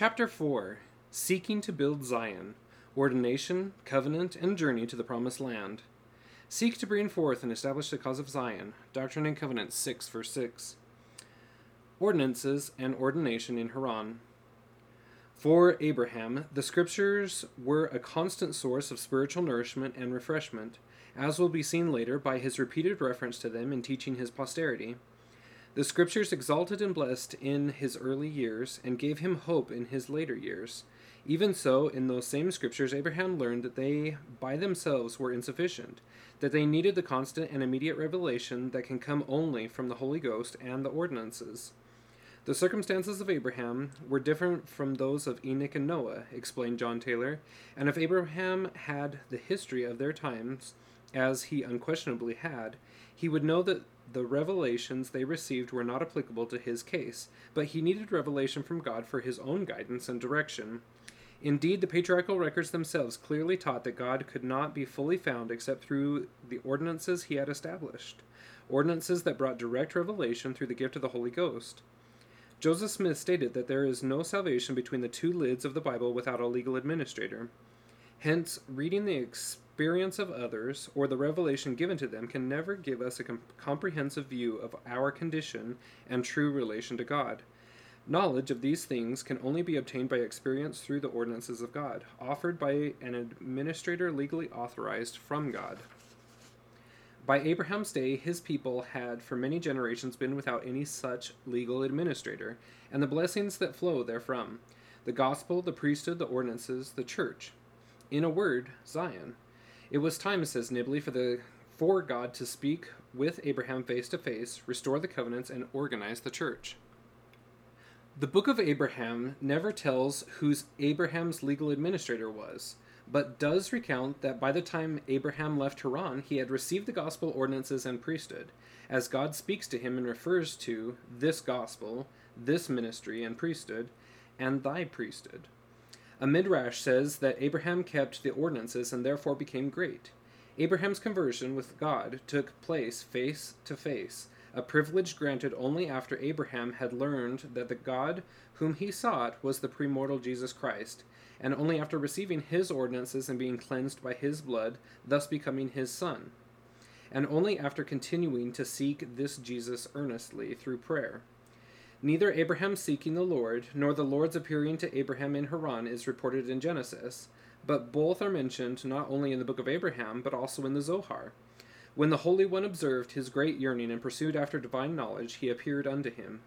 Chapter 4 Seeking to Build Zion Ordination, Covenant, and Journey to the Promised Land. Seek to bring forth and establish the cause of Zion. Doctrine and Covenants 6, verse 6. Ordinances and Ordination in Haran. For Abraham, the Scriptures were a constant source of spiritual nourishment and refreshment, as will be seen later by his repeated reference to them in teaching his posterity. The Scriptures exalted and blessed in his early years, and gave him hope in his later years. Even so, in those same Scriptures, Abraham learned that they by themselves were insufficient, that they needed the constant and immediate revelation that can come only from the Holy Ghost and the ordinances. The circumstances of Abraham were different from those of Enoch and Noah, explained John Taylor, and if Abraham had the history of their times, as he unquestionably had, he would know that the revelations they received were not applicable to his case, but he needed revelation from God for his own guidance and direction. Indeed, the patriarchal records themselves clearly taught that God could not be fully found except through the ordinances he had established, ordinances that brought direct revelation through the gift of the Holy Ghost. Joseph Smith stated that there is no salvation between the two lids of the Bible without a legal administrator. Hence, reading the experience of others or the revelation given to them can never give us a com- comprehensive view of our condition and true relation to God. Knowledge of these things can only be obtained by experience through the ordinances of God, offered by an administrator legally authorized from God. By Abraham's day, his people had for many generations been without any such legal administrator, and the blessings that flow therefrom the gospel, the priesthood, the ordinances, the church. In a word, Zion. It was time, says Nibley, for the for God to speak with Abraham face to face, restore the covenants, and organize the church. The book of Abraham never tells who Abraham's legal administrator was, but does recount that by the time Abraham left Haran, he had received the gospel ordinances and priesthood, as God speaks to him and refers to this gospel, this ministry and priesthood, and thy priesthood. A midrash says that Abraham kept the ordinances and therefore became great. Abraham's conversion with God took place face to face, a privilege granted only after Abraham had learned that the God whom he sought was the premortal Jesus Christ, and only after receiving his ordinances and being cleansed by his blood, thus becoming his son, and only after continuing to seek this Jesus earnestly through prayer. Neither Abraham seeking the Lord, nor the Lord's appearing to Abraham in Haran is reported in Genesis, but both are mentioned not only in the book of Abraham, but also in the Zohar. When the Holy One observed his great yearning and pursued after divine knowledge, he appeared unto him.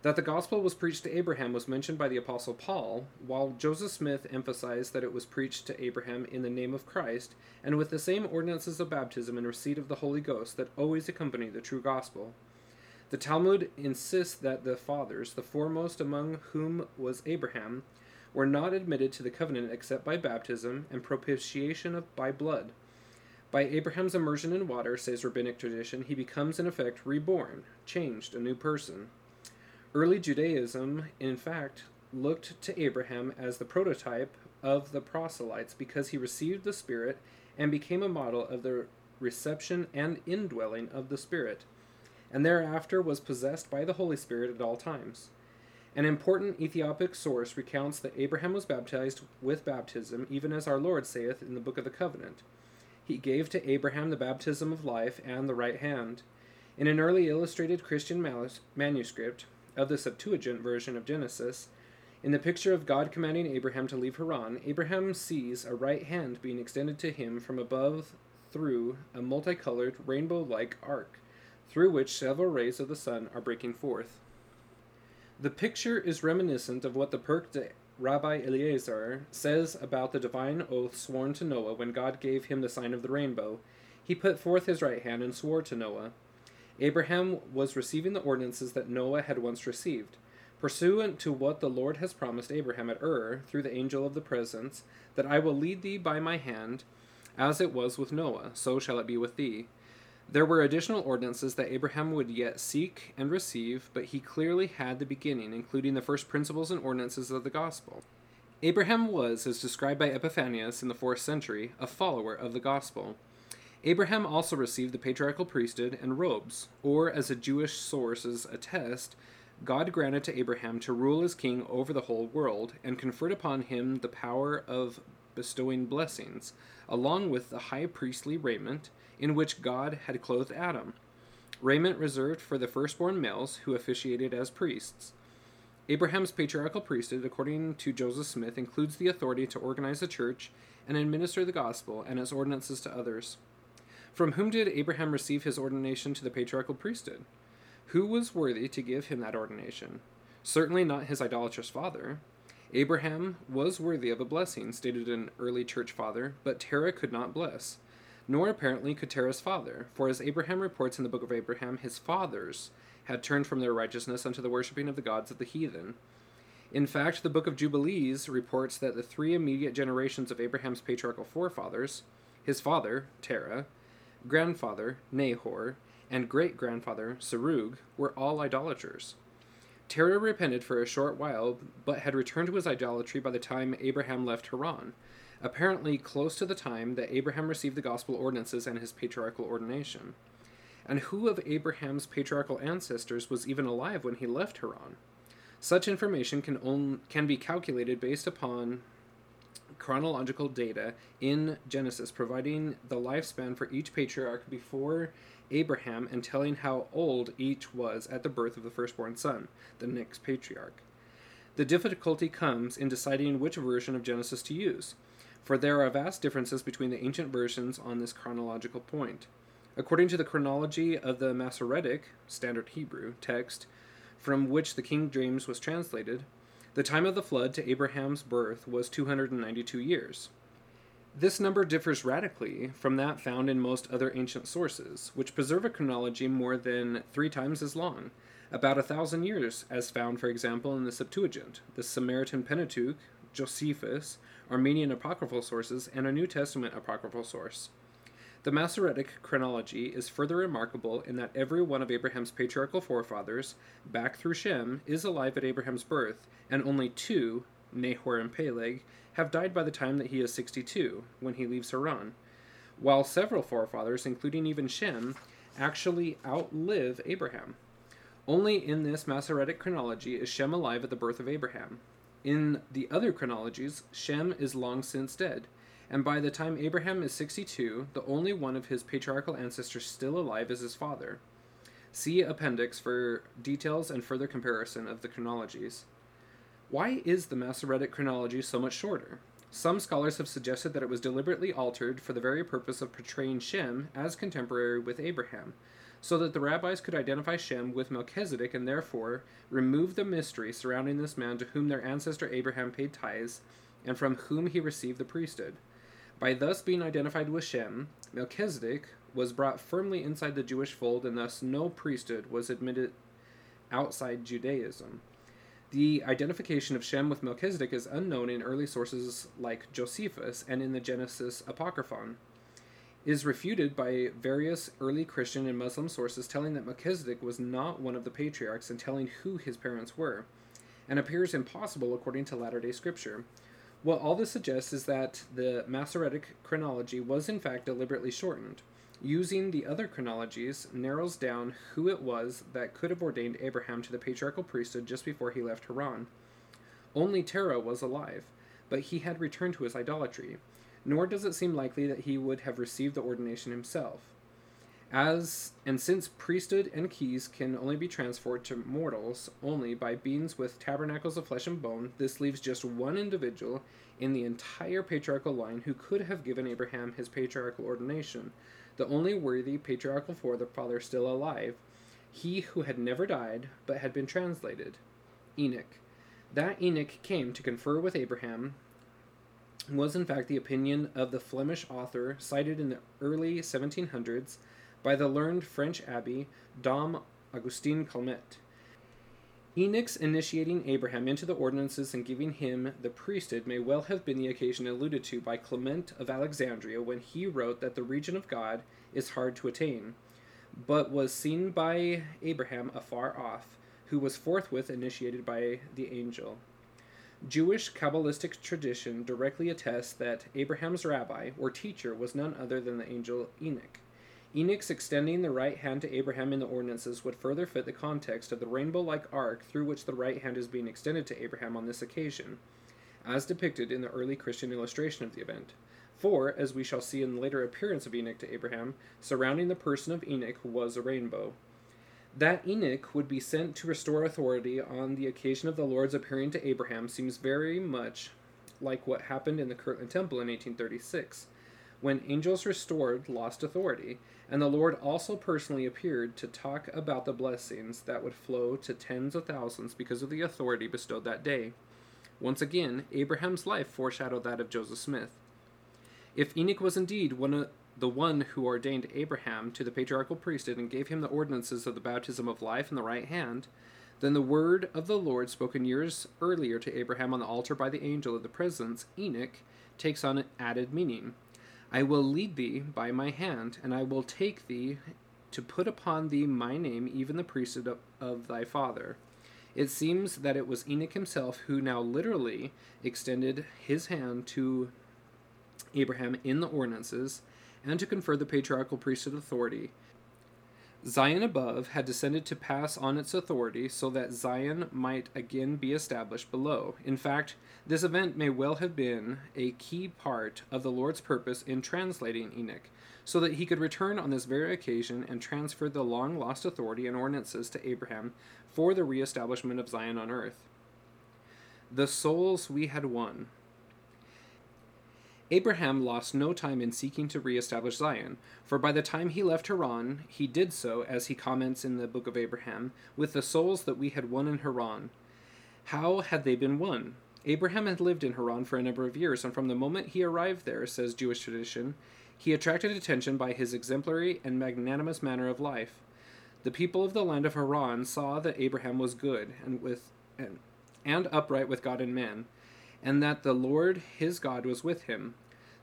That the gospel was preached to Abraham was mentioned by the Apostle Paul, while Joseph Smith emphasized that it was preached to Abraham in the name of Christ, and with the same ordinances of baptism and receipt of the Holy Ghost that always accompany the true gospel. The Talmud insists that the fathers, the foremost among whom was Abraham, were not admitted to the covenant except by baptism and propitiation of, by blood. By Abraham's immersion in water, says rabbinic tradition, he becomes in effect reborn, changed, a new person. Early Judaism, in fact, looked to Abraham as the prototype of the proselytes because he received the Spirit and became a model of the reception and indwelling of the Spirit and thereafter was possessed by the Holy Spirit at all times. An important Ethiopic source recounts that Abraham was baptized with baptism, even as our Lord saith in the Book of the Covenant. He gave to Abraham the baptism of life and the right hand. In an early illustrated Christian manuscript of the Septuagint version of Genesis, in the picture of God commanding Abraham to leave Haran, Abraham sees a right hand being extended to him from above through a multicolored rainbow like arc through which several rays of the sun are breaking forth. The picture is reminiscent of what the Pirkei Rabbi Eliezer says about the divine oath sworn to Noah when God gave him the sign of the rainbow. He put forth his right hand and swore to Noah. Abraham was receiving the ordinances that Noah had once received. Pursuant to what the Lord has promised Abraham at Ur, through the angel of the presence, that I will lead thee by my hand, as it was with Noah, so shall it be with thee. There were additional ordinances that Abraham would yet seek and receive, but he clearly had the beginning, including the first principles and ordinances of the gospel. Abraham was, as described by Epiphanius in the fourth century, a follower of the gospel. Abraham also received the patriarchal priesthood and robes, or, as the Jewish sources attest, God granted to Abraham to rule as king over the whole world, and conferred upon him the power of bestowing blessings, along with the high priestly raiment in which God had clothed Adam, raiment reserved for the firstborn males who officiated as priests. Abraham's patriarchal priesthood, according to Joseph Smith, includes the authority to organize the church and administer the gospel and its ordinances to others. From whom did Abraham receive his ordination to the patriarchal priesthood? Who was worthy to give him that ordination? Certainly not his idolatrous father. Abraham was worthy of a blessing, stated an early church father, but Terah could not bless. Nor apparently could Terah's father, for as Abraham reports in the book of Abraham, his fathers had turned from their righteousness unto the worshipping of the gods of the heathen. In fact, the book of Jubilees reports that the three immediate generations of Abraham's patriarchal forefathers, his father, Terah, grandfather, Nahor, and great grandfather, Serug, were all idolaters. Terah repented for a short while, but had returned to his idolatry by the time Abraham left Haran, apparently close to the time that Abraham received the gospel ordinances and his patriarchal ordination. And who of Abraham's patriarchal ancestors was even alive when he left Haran? Such information can, on, can be calculated based upon chronological data in Genesis, providing the lifespan for each patriarch before Abraham and telling how old each was at the birth of the firstborn son, the next patriarch. The difficulty comes in deciding which version of Genesis to use, for there are vast differences between the ancient versions on this chronological point. According to the chronology of the Masoretic, Standard Hebrew, text, from which the King James was translated, the time of the flood to Abraham's birth was 292 years. This number differs radically from that found in most other ancient sources, which preserve a chronology more than three times as long, about a thousand years, as found, for example, in the Septuagint, the Samaritan Pentateuch, Josephus, Armenian apocryphal sources, and a New Testament apocryphal source. The Masoretic chronology is further remarkable in that every one of Abraham's patriarchal forefathers, back through Shem, is alive at Abraham's birth, and only two, Nahor and Peleg, have died by the time that he is 62, when he leaves Haran, while several forefathers, including even Shem, actually outlive Abraham. Only in this Masoretic chronology is Shem alive at the birth of Abraham. In the other chronologies, Shem is long since dead, and by the time Abraham is 62, the only one of his patriarchal ancestors still alive is his father. See Appendix for details and further comparison of the chronologies. Why is the Masoretic chronology so much shorter? Some scholars have suggested that it was deliberately altered for the very purpose of portraying Shem as contemporary with Abraham, so that the rabbis could identify Shem with Melchizedek and therefore remove the mystery surrounding this man to whom their ancestor Abraham paid tithes and from whom he received the priesthood. By thus being identified with Shem, Melchizedek was brought firmly inside the Jewish fold and thus no priesthood was admitted outside Judaism. The identification of Shem with Melchizedek is unknown in early sources like Josephus and in the Genesis Apocryphon. Is refuted by various early Christian and Muslim sources telling that Melchizedek was not one of the patriarchs and telling who his parents were, and appears impossible according to latter day scripture. What all this suggests is that the Masoretic chronology was in fact deliberately shortened using the other chronologies, narrows down who it was that could have ordained Abraham to the patriarchal priesthood just before he left Haran. Only Terah was alive, but he had returned to his idolatry, nor does it seem likely that he would have received the ordination himself. As and since priesthood and keys can only be transferred to mortals only by beings with tabernacles of flesh and bone, this leaves just one individual in the entire patriarchal line who could have given Abraham his patriarchal ordination, the only worthy patriarchal forefather still alive, he who had never died but had been translated, Enoch. That Enoch came to confer with Abraham was in fact the opinion of the Flemish author cited in the early 1700s by the learned French abbé Dom Augustin Calmet. Enoch's initiating Abraham into the ordinances and giving him the priesthood may well have been the occasion alluded to by Clement of Alexandria when he wrote that the region of God is hard to attain, but was seen by Abraham afar off, who was forthwith initiated by the angel. Jewish Kabbalistic tradition directly attests that Abraham's rabbi or teacher was none other than the angel Enoch. Enoch's extending the right hand to Abraham in the ordinances would further fit the context of the rainbow like arc through which the right hand is being extended to Abraham on this occasion, as depicted in the early Christian illustration of the event. For, as we shall see in the later appearance of Enoch to Abraham, surrounding the person of Enoch was a rainbow. That Enoch would be sent to restore authority on the occasion of the Lord's appearing to Abraham seems very much like what happened in the Kirtland Temple in 1836, when angels restored lost authority, and the Lord also personally appeared to talk about the blessings that would flow to tens of thousands because of the authority bestowed that day. Once again, Abraham's life foreshadowed that of Joseph Smith. If Enoch was indeed one of the one who ordained Abraham to the patriarchal priesthood and gave him the ordinances of the baptism of life in the right hand, then the word of the Lord spoken years earlier to Abraham on the altar by the angel of the presence, Enoch, takes on an added meaning. I will lead thee by my hand, and I will take thee to put upon thee my name, even the priesthood of, of thy father. It seems that it was Enoch himself who now literally extended his hand to Abraham in the ordinances and to confer the patriarchal priesthood authority. Zion above had descended to pass on its authority so that Zion might again be established below. In fact, this event may well have been a key part of the Lord's purpose in translating Enoch, so that he could return on this very occasion and transfer the long lost authority and ordinances to Abraham for the reestablishment of Zion on earth. The souls we had won. Abraham lost no time in seeking to reestablish Zion, for by the time he left Haran, he did so, as he comments in the book of Abraham, with the souls that we had won in Haran. How had they been won? Abraham had lived in Haran for a number of years, and from the moment he arrived there, says Jewish tradition, he attracted attention by his exemplary and magnanimous manner of life. The people of the land of Haran saw that Abraham was good and with and, and upright with God and men and that the Lord his God was with him.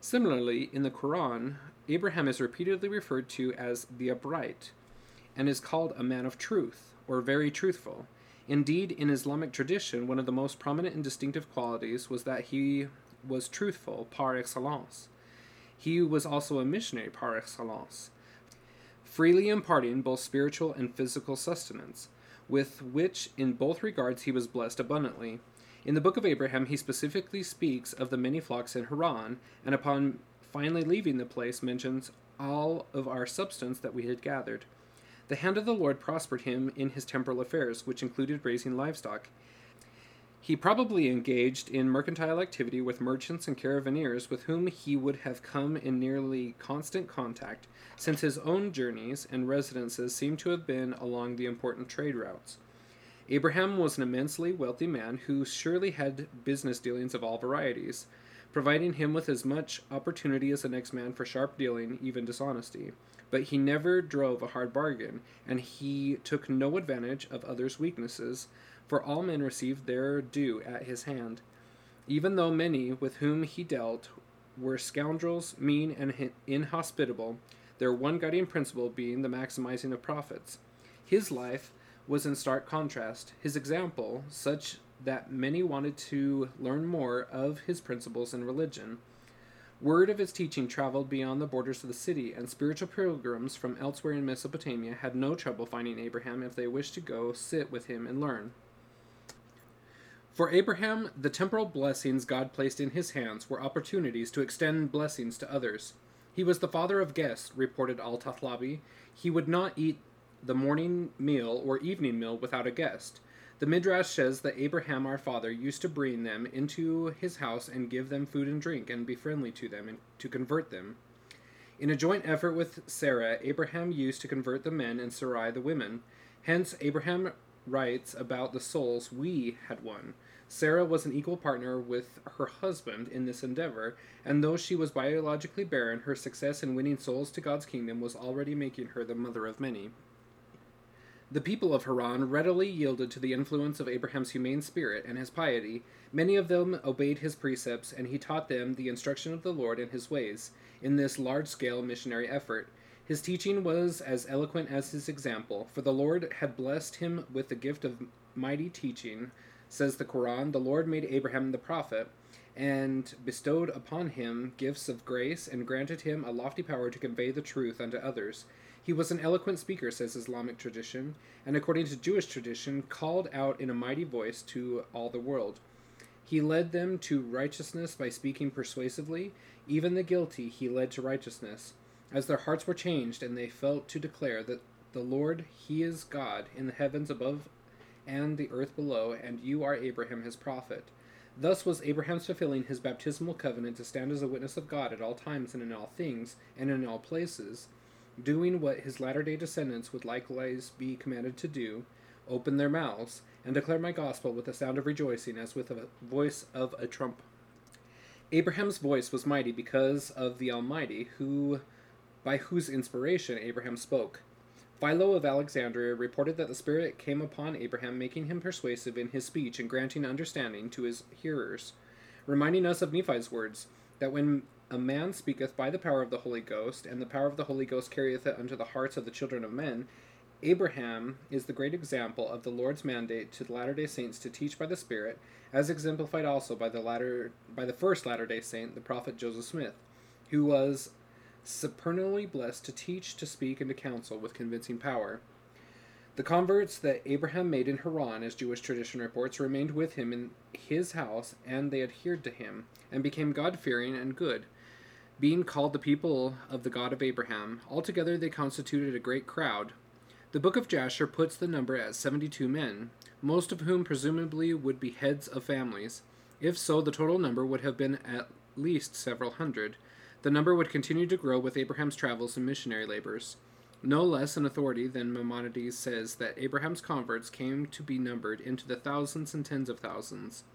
Similarly, in the Quran, Abraham is repeatedly referred to as the upright and is called a man of truth or very truthful. Indeed, in Islamic tradition, one of the most prominent and distinctive qualities was that he was truthful par excellence. He was also a missionary par excellence, freely imparting both spiritual and physical sustenance, with which in both regards he was blessed abundantly. In the book of Abraham, he specifically speaks of the many flocks in Haran, and upon finally leaving the place, mentions all of our substance that we had gathered. The hand of the Lord prospered him in his temporal affairs, which included raising livestock. He probably engaged in mercantile activity with merchants and caravaneers with whom he would have come in nearly constant contact, since his own journeys and residences seem to have been along the important trade routes. Abraham was an immensely wealthy man who surely had business dealings of all varieties, providing him with as much opportunity as the next man for sharp dealing, even dishonesty. But he never drove a hard bargain, and he took no advantage of others' weaknesses, for all men received their due at his hand. Even though many with whom he dealt were scoundrels, mean, and inhospitable, their one guiding principle being the maximizing of profits. His life was in stark contrast. His example, such that many wanted to learn more of his principles in religion. Word of his teaching traveled beyond the borders of the city, and spiritual pilgrims from elsewhere in Mesopotamia had no trouble finding Abraham if they wished to go sit with him and learn. For Abraham, the temporal blessings God placed in his hands were opportunities to extend blessings to others. He was the father of guests, reported Al Tatlabi. He would not eat the morning meal or evening meal without a guest. The Midrash says that Abraham our father used to bring them into his house and give them food and drink and be friendly to them and to convert them. In a joint effort with Sarah, Abraham used to convert the men and Sarai the women. Hence, Abraham writes about the souls we had won. Sarah was an equal partner with her husband in this endeavor, and though she was biologically barren, her success in winning souls to God's kingdom was already making her the mother of many. The people of Haran readily yielded to the influence of Abraham's humane spirit and his piety. Many of them obeyed his precepts, and he taught them the instruction of the Lord and his ways in this large scale missionary effort. His teaching was as eloquent as his example, for the Lord had blessed him with the gift of mighty teaching, Says the Quran, the Lord made Abraham the prophet and bestowed upon him gifts of grace and granted him a lofty power to convey the truth unto others. He was an eloquent speaker, says Islamic tradition, and according to Jewish tradition, called out in a mighty voice to all the world. He led them to righteousness by speaking persuasively. Even the guilty he led to righteousness, as their hearts were changed and they felt to declare that the Lord, He is God in the heavens above and the earth below, and you are Abraham his prophet. Thus was Abraham's fulfilling his baptismal covenant to stand as a witness of God at all times and in all things and in all places, doing what his latter day descendants would likewise be commanded to do open their mouths, and declare my gospel with a sound of rejoicing as with a voice of a trump. Abraham's voice was mighty because of the Almighty, who by whose inspiration Abraham spoke. Philo of Alexandria reported that the Spirit came upon Abraham, making him persuasive in his speech and granting understanding to his hearers, reminding us of Nephi's words, that when a man speaketh by the power of the Holy Ghost, and the power of the Holy Ghost carrieth it unto the hearts of the children of men, Abraham is the great example of the Lord's mandate to the Latter-day Saints to teach by the Spirit, as exemplified also by the latter by the first Latter-day Saint, the prophet Joseph Smith, who was supernally blessed to teach, to speak, and to counsel with convincing power. The converts that Abraham made in Haran, as Jewish tradition reports, remained with him in his house, and they adhered to him, and became God fearing and good, being called the people of the God of Abraham. Altogether they constituted a great crowd. The book of Jasher puts the number at seventy two men, most of whom presumably would be heads of families. If so, the total number would have been at least several hundred. The number would continue to grow with Abraham's travels and missionary labors. No less an authority than Maimonides says that Abraham's converts came to be numbered into the thousands and tens of thousands.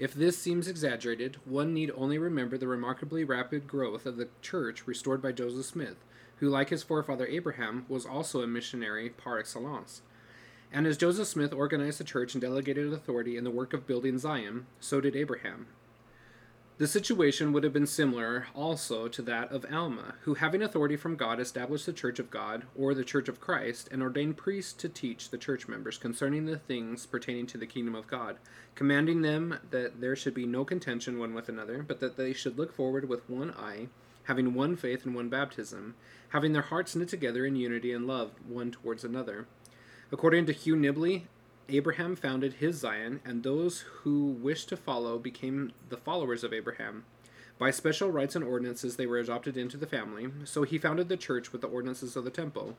If this seems exaggerated, one need only remember the remarkably rapid growth of the church restored by Joseph Smith, who, like his forefather Abraham, was also a missionary par excellence. And as Joseph Smith organized the church and delegated authority in the work of building Zion, so did Abraham. The situation would have been similar also to that of Alma, who, having authority from God, established the Church of God, or the Church of Christ, and ordained priests to teach the church members concerning the things pertaining to the kingdom of God, commanding them that there should be no contention one with another, but that they should look forward with one eye, having one faith and one baptism, having their hearts knit together in unity and love one towards another. According to Hugh Nibley, Abraham founded his Zion, and those who wished to follow became the followers of Abraham. By special rites and ordinances, they were adopted into the family, so he founded the church with the ordinances of the temple.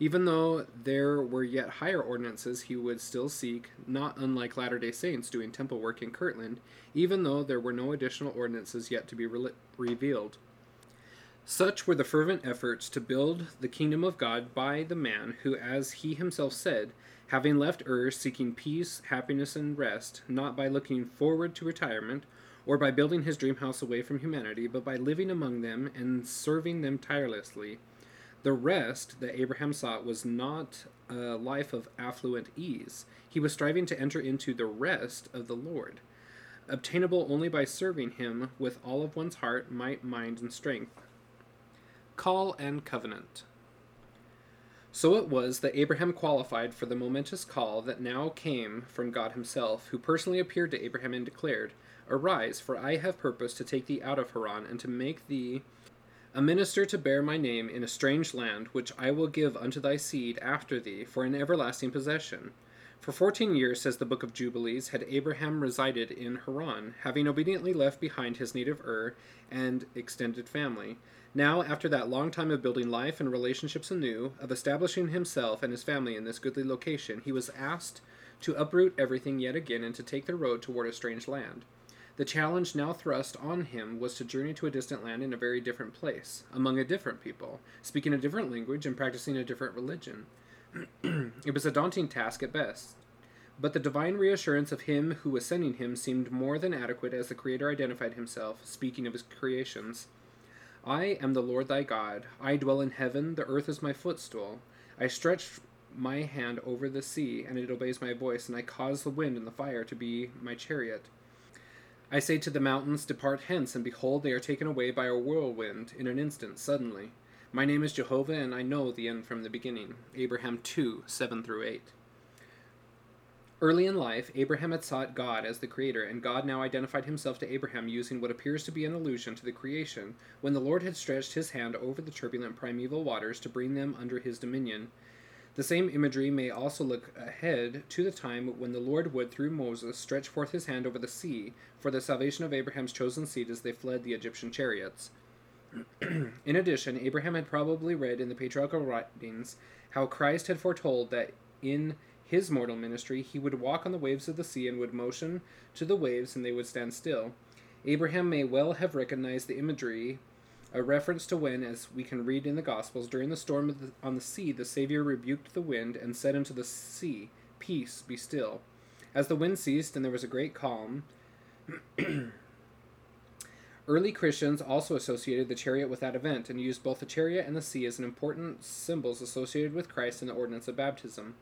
Even though there were yet higher ordinances, he would still seek, not unlike Latter day Saints doing temple work in Kirtland, even though there were no additional ordinances yet to be re- revealed. Such were the fervent efforts to build the kingdom of God by the man who, as he himself said, having left Ur seeking peace, happiness, and rest, not by looking forward to retirement, or by building his dream house away from humanity, but by living among them and serving them tirelessly. The rest that Abraham sought was not a life of affluent ease. He was striving to enter into the rest of the Lord, obtainable only by serving him with all of one's heart, might, mind, and strength. Call and Covenant. So it was that Abraham qualified for the momentous call that now came from God Himself, who personally appeared to Abraham and declared, Arise, for I have purpose to take thee out of Haran, and to make thee a minister to bear my name in a strange land, which I will give unto thy seed after thee for an everlasting possession. For fourteen years, says the book of Jubilees, had Abraham resided in Haran, having obediently left behind his native Ur and extended family. Now, after that long time of building life and relationships anew, of establishing himself and his family in this goodly location, he was asked to uproot everything yet again and to take the road toward a strange land. The challenge now thrust on him was to journey to a distant land in a very different place, among a different people, speaking a different language and practicing a different religion. it was a daunting task at best. But the divine reassurance of him who was sending him seemed more than adequate as the Creator identified himself, speaking of his creations. I am the Lord thy God. I dwell in heaven, the earth is my footstool. I stretch my hand over the sea, and it obeys my voice, and I cause the wind and the fire to be my chariot. I say to the mountains, Depart hence, and behold, they are taken away by a whirlwind in an instant, suddenly. My name is Jehovah, and I know the end from the beginning. Abraham 2 7 through 8. Early in life, Abraham had sought God as the creator, and God now identified himself to Abraham using what appears to be an allusion to the creation, when the Lord had stretched his hand over the turbulent primeval waters to bring them under his dominion. The same imagery may also look ahead to the time when the Lord would, through Moses, stretch forth his hand over the sea for the salvation of Abraham's chosen seed as they fled the Egyptian chariots. in addition, Abraham had probably read in the patriarchal writings how Christ had foretold that in his mortal ministry he would walk on the waves of the sea and would motion to the waves and they would stand still. Abraham may well have recognized the imagery a reference to when, as we can read in the Gospels, during the storm the, on the sea, the Savior rebuked the wind and said unto the sea, Peace, be still. As the wind ceased and there was a great calm, early Christians also associated the chariot with that event and used both the chariot and the sea as an important symbols associated with Christ in the ordinance of baptism.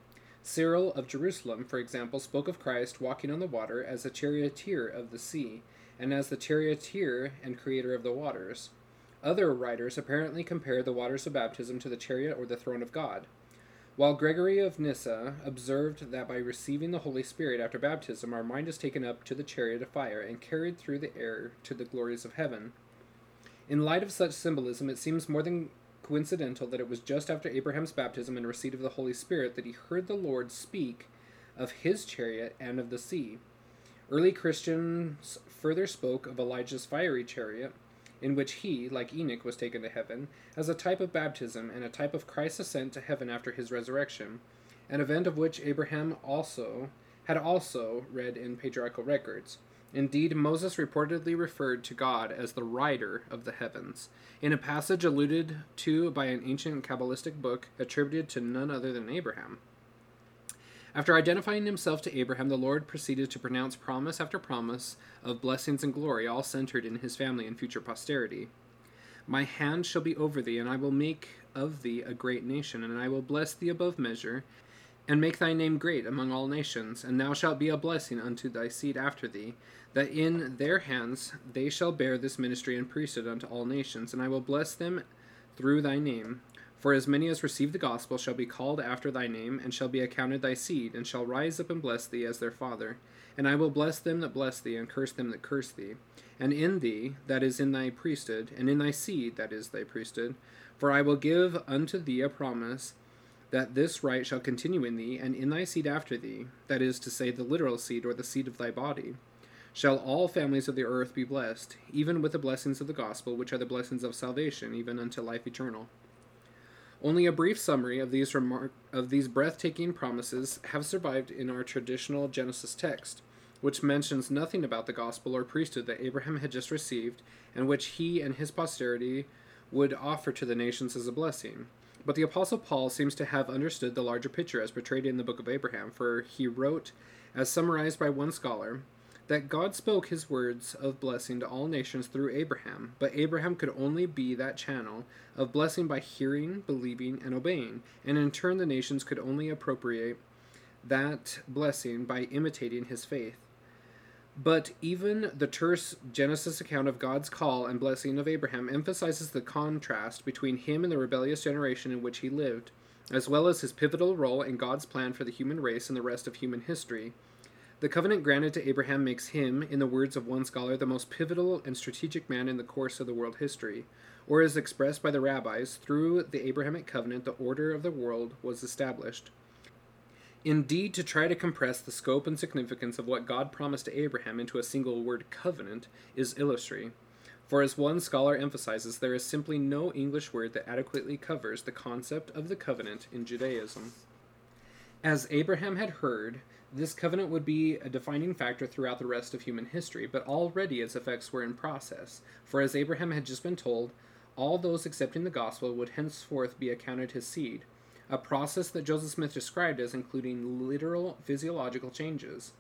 Cyril of Jerusalem, for example, spoke of Christ walking on the water as a charioteer of the sea, and as the charioteer and creator of the waters. Other writers apparently compare the waters of baptism to the chariot or the throne of God. While Gregory of Nyssa observed that by receiving the Holy Spirit after baptism, our mind is taken up to the chariot of fire and carried through the air to the glories of heaven. In light of such symbolism, it seems more than coincidental that it was just after Abraham's baptism and receipt of the Holy Spirit that he heard the Lord speak of his chariot and of the sea. Early Christians further spoke of Elijah's fiery chariot in which he, like Enoch, was taken to heaven, as a type of baptism and a type of Christ's ascent to heaven after his resurrection, an event of which Abraham also had also read in patriarchal records. Indeed, Moses reportedly referred to God as the rider of the heavens, in a passage alluded to by an ancient Kabbalistic book attributed to none other than Abraham. After identifying himself to Abraham, the Lord proceeded to pronounce promise after promise of blessings and glory, all centered in his family and future posterity. My hand shall be over thee, and I will make of thee a great nation, and I will bless thee above measure, and make thy name great among all nations, and thou shalt be a blessing unto thy seed after thee, that in their hands they shall bear this ministry and priesthood unto all nations, and I will bless them through thy name. For as many as receive the gospel shall be called after thy name, and shall be accounted thy seed, and shall rise up and bless thee as their father. And I will bless them that bless thee, and curse them that curse thee. And in thee, that is in thy priesthood, and in thy seed, that is thy priesthood, for I will give unto thee a promise that this right shall continue in thee, and in thy seed after thee, that is to say, the literal seed, or the seed of thy body. Shall all families of the earth be blessed, even with the blessings of the gospel, which are the blessings of salvation, even unto life eternal. Only a brief summary of these remar- of these breathtaking promises have survived in our traditional Genesis text, which mentions nothing about the gospel or priesthood that Abraham had just received and which he and his posterity would offer to the nations as a blessing. But the apostle Paul seems to have understood the larger picture as portrayed in the book of Abraham, for he wrote, as summarized by one scholar, that God spoke his words of blessing to all nations through Abraham, but Abraham could only be that channel of blessing by hearing, believing, and obeying, and in turn the nations could only appropriate that blessing by imitating his faith. But even the terse Genesis account of God's call and blessing of Abraham emphasizes the contrast between him and the rebellious generation in which he lived, as well as his pivotal role in God's plan for the human race and the rest of human history. The covenant granted to Abraham makes him, in the words of one scholar, the most pivotal and strategic man in the course of the world history. Or, as expressed by the rabbis, through the Abrahamic covenant, the order of the world was established. Indeed, to try to compress the scope and significance of what God promised to Abraham into a single word covenant is illusory. For, as one scholar emphasizes, there is simply no English word that adequately covers the concept of the covenant in Judaism. As Abraham had heard, this covenant would be a defining factor throughout the rest of human history, but already its effects were in process. For as Abraham had just been told, all those accepting the gospel would henceforth be accounted his seed, a process that Joseph Smith described as including literal physiological changes.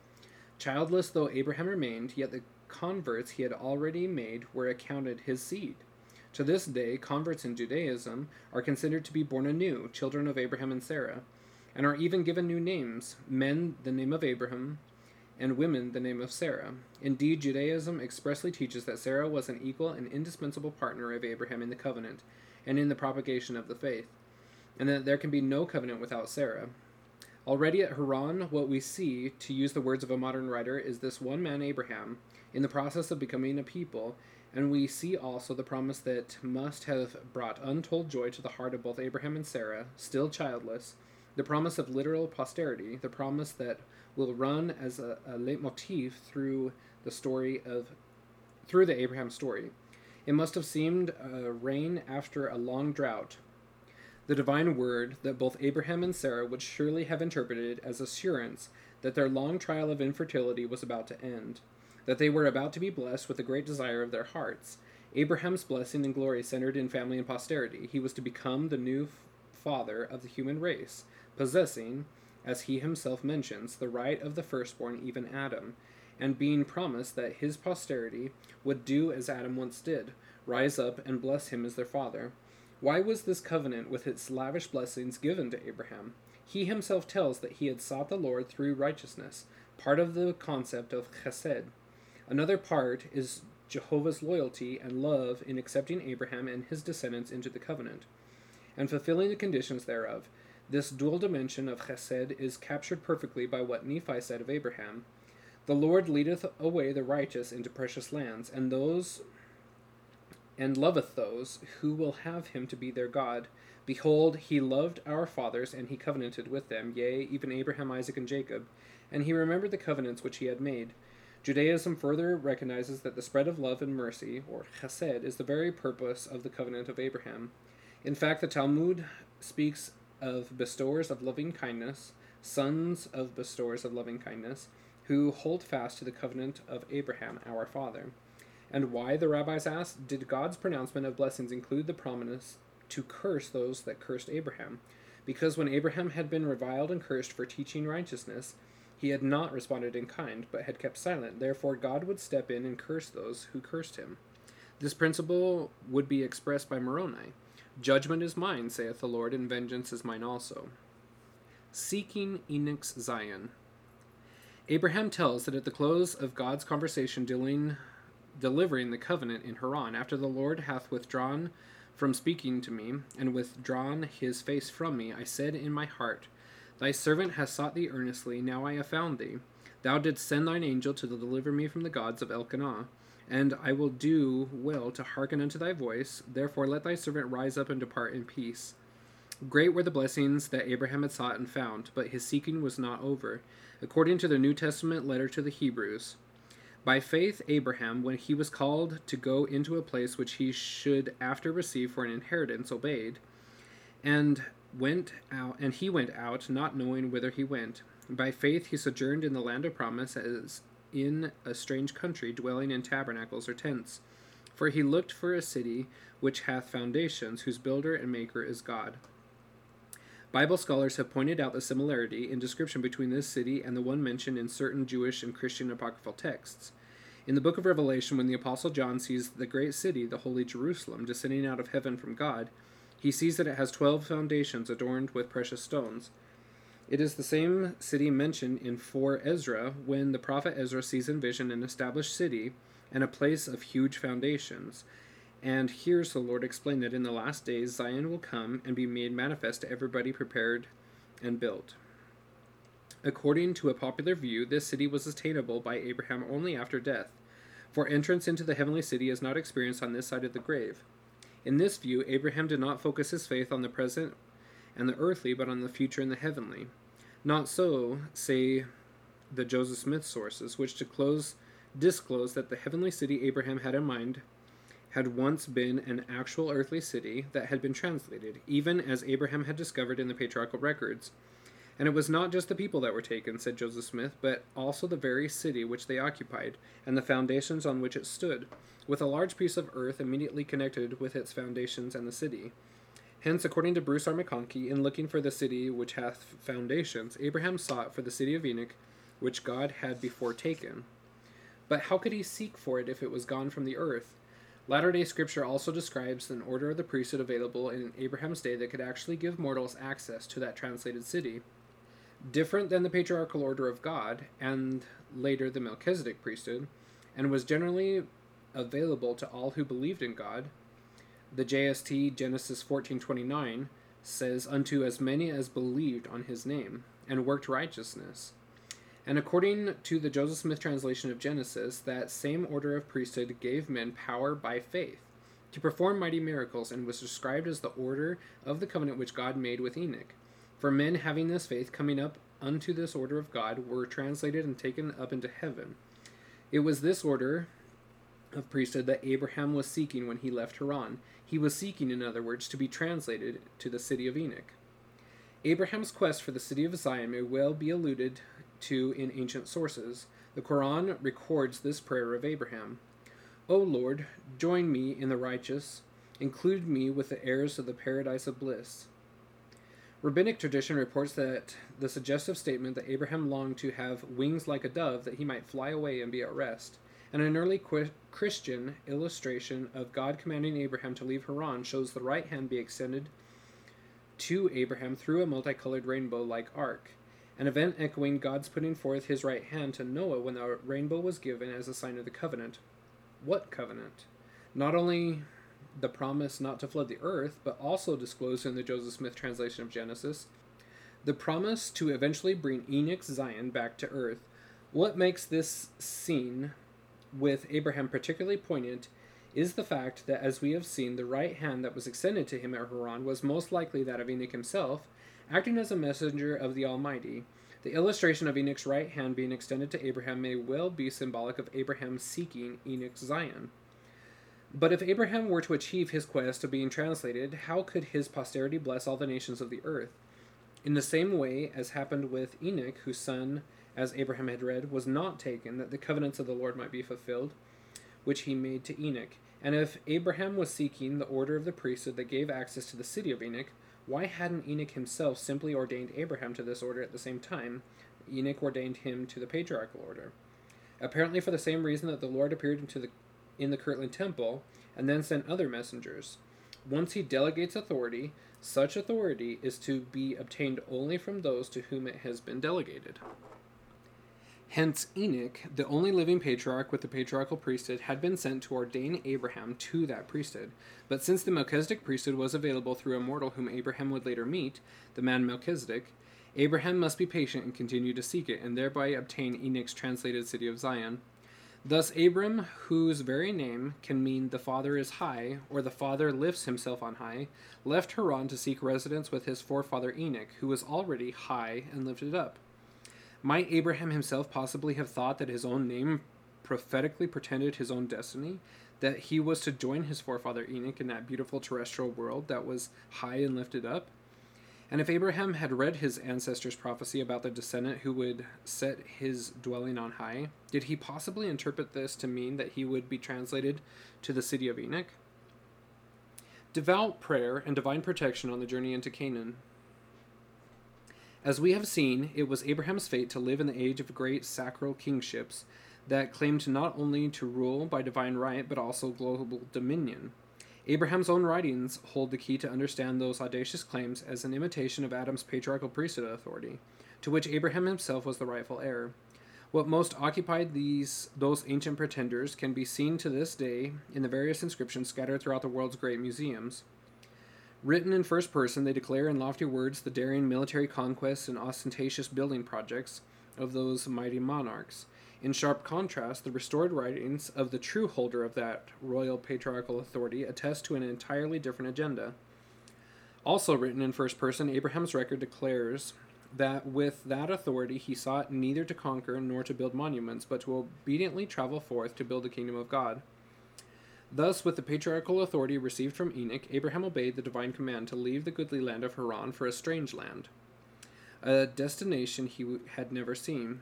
Childless though Abraham remained, yet the converts he had already made were accounted his seed. To this day, converts in Judaism are considered to be born anew, children of Abraham and Sarah and are even given new names men the name of Abraham, and women the name of Sarah. Indeed, Judaism expressly teaches that Sarah was an equal and indispensable partner of Abraham in the covenant and in the propagation of the faith, and that there can be no covenant without Sarah. Already at Haran, what we see, to use the words of a modern writer, is this one man, Abraham, in the process of becoming a people, and we see also the promise that must have brought untold joy to the heart of both Abraham and Sarah, still childless, the promise of literal posterity, the promise that will run as a, a leitmotif through the story of through the Abraham story. It must have seemed a rain after a long drought, the divine word that both Abraham and Sarah would surely have interpreted as assurance that their long trial of infertility was about to end, that they were about to be blessed with the great desire of their hearts. Abraham's blessing and glory centered in family and posterity. He was to become the new father of the human race, possessing, as he himself mentions, the right of the firstborn, even Adam, and being promised that his posterity would do as Adam once did, rise up and bless him as their father. Why was this covenant with its lavish blessings given to Abraham? He himself tells that he had sought the Lord through righteousness, part of the concept of chesed. Another part is Jehovah's loyalty and love in accepting Abraham and his descendants into the covenant, and fulfilling the conditions thereof. This dual dimension of chesed is captured perfectly by what Nephi said of Abraham. The Lord leadeth away the righteous into precious lands, and those and loveth those who will have him to be their God. Behold, he loved our fathers, and he covenanted with them, yea, even Abraham, Isaac, and Jacob, and he remembered the covenants which he had made. Judaism further recognizes that the spread of love and mercy, or chesed, is the very purpose of the covenant of Abraham. In fact, the Talmud speaks of bestowers of loving kindness, sons of bestowers of loving kindness, who hold fast to the covenant of Abraham, our father. And why, the rabbis asked, did God's pronouncement of blessings include the promise to curse those that cursed Abraham? Because when Abraham had been reviled and cursed for teaching righteousness, he had not responded in kind, but had kept silent. Therefore, God would step in and curse those who cursed him. This principle would be expressed by Moroni Judgment is mine, saith the Lord, and vengeance is mine also. Seeking Enoch's Zion. Abraham tells that at the close of God's conversation dealing delivering the covenant in Haran, after the Lord hath withdrawn from speaking to me, and withdrawn his face from me, I said in my heart, Thy servant has sought thee earnestly, now I have found thee. Thou didst send thine angel to deliver me from the gods of Elkenah, and I will do well to hearken unto thy voice. Therefore let thy servant rise up and depart in peace. Great were the blessings that Abraham had sought and found, but his seeking was not over. According to the New Testament letter to the Hebrews, by faith, Abraham, when he was called to go into a place which he should after receive for an inheritance, obeyed, and went out, and he went out, not knowing whither he went. By faith, he sojourned in the land of promise, as in a strange country, dwelling in tabernacles or tents. For he looked for a city which hath foundations, whose builder and maker is God. Bible scholars have pointed out the similarity in description between this city and the one mentioned in certain Jewish and Christian apocryphal texts. In the book of Revelation, when the Apostle John sees the great city, the holy Jerusalem, descending out of heaven from God, he sees that it has twelve foundations adorned with precious stones. It is the same city mentioned in 4 Ezra when the prophet Ezra sees in vision an established city and a place of huge foundations. And here's the Lord explain that in the last days Zion will come and be made manifest to everybody prepared and built. According to a popular view, this city was attainable by Abraham only after death, for entrance into the heavenly city is not experienced on this side of the grave. In this view, Abraham did not focus his faith on the present and the earthly, but on the future and the heavenly. Not so, say the Joseph Smith sources, which disclose, disclose that the heavenly city Abraham had in mind had once been an actual earthly city that had been translated, even as Abraham had discovered in the patriarchal records. And it was not just the people that were taken, said Joseph Smith, but also the very city which they occupied, and the foundations on which it stood, with a large piece of earth immediately connected with its foundations and the city. Hence, according to Bruce R. McConkie, in looking for the city which hath foundations, Abraham sought for the city of Enoch, which God had before taken. But how could he seek for it if it was gone from the earth? Latter day Scripture also describes an order of the priesthood available in Abraham's day that could actually give mortals access to that translated city. Different than the patriarchal order of God and later the Melchizedek priesthood, and was generally available to all who believed in God. The JST Genesis 14:29 says unto as many as believed on his name. and worked righteousness. And according to the Joseph Smith translation of Genesis, that same order of priesthood gave men power by faith to perform mighty miracles and was described as the order of the covenant which God made with Enoch. For men having this faith coming up unto this order of God were translated and taken up into heaven. It was this order of priesthood that Abraham was seeking when he left Haran. He was seeking, in other words, to be translated to the city of Enoch. Abraham's quest for the city of Zion may well be alluded to in ancient sources. The Quran records this prayer of Abraham O Lord, join me in the righteous, include me with the heirs of the paradise of bliss. Rabbinic tradition reports that the suggestive statement that Abraham longed to have wings like a dove that he might fly away and be at rest, and an early Christian illustration of God commanding Abraham to leave Haran shows the right hand be extended to Abraham through a multicolored rainbow like arc, an event echoing God's putting forth his right hand to Noah when the rainbow was given as a sign of the covenant. What covenant? Not only the promise not to flood the earth, but also disclosed in the Joseph Smith translation of Genesis, the promise to eventually bring Enoch's Zion back to earth. What makes this scene with Abraham particularly poignant is the fact that, as we have seen, the right hand that was extended to him at Haran was most likely that of Enoch himself, acting as a messenger of the Almighty. The illustration of Enoch's right hand being extended to Abraham may well be symbolic of Abraham seeking Enoch's Zion. But if Abraham were to achieve his quest of being translated, how could his posterity bless all the nations of the earth? In the same way as happened with Enoch, whose son, as Abraham had read, was not taken, that the covenants of the Lord might be fulfilled, which he made to Enoch. And if Abraham was seeking the order of the priesthood that gave access to the city of Enoch, why hadn't Enoch himself simply ordained Abraham to this order at the same time? Enoch ordained him to the patriarchal order. Apparently, for the same reason that the Lord appeared the in the Kirtland Temple and then sent other messengers. Once he delegates authority, such authority is to be obtained only from those to whom it has been delegated. Hence, Enoch, the only living patriarch with the patriarchal priesthood, had been sent to ordain Abraham to that priesthood. But since the Melchizedek priesthood was available through a mortal whom Abraham would later meet, the man Melchizedek, Abraham must be patient and continue to seek it, and thereby obtain Enoch's translated city of Zion. Thus, Abram, whose very name can mean the Father is high, or the Father lifts himself on high, left Haran to seek residence with his forefather Enoch, who was already high and lifted up. Might Abraham himself possibly have thought that his own name prophetically pretended his own destiny? That he was to join his forefather Enoch in that beautiful terrestrial world that was high and lifted up? And if Abraham had read his ancestor's prophecy about the descendant who would set his dwelling on high, did he possibly interpret this to mean that he would be translated to the city of Enoch? Devout prayer and divine protection on the journey into Canaan. As we have seen, it was Abraham's fate to live in the age of great sacral kingships that claimed not only to rule by divine right but also global dominion. Abraham's own writings hold the key to understand those audacious claims as an imitation of Adam's patriarchal priesthood authority, to which Abraham himself was the rightful heir. What most occupied these those ancient pretenders can be seen to this day in the various inscriptions scattered throughout the world's great museums. Written in first person, they declare in lofty words the daring military conquests and ostentatious building projects of those mighty monarchs, in sharp contrast, the restored writings of the true holder of that royal patriarchal authority attest to an entirely different agenda. Also written in first person, Abraham's record declares that with that authority he sought neither to conquer nor to build monuments, but to obediently travel forth to build the kingdom of God. Thus, with the patriarchal authority received from Enoch, Abraham obeyed the divine command to leave the goodly land of Haran for a strange land, a destination he had never seen.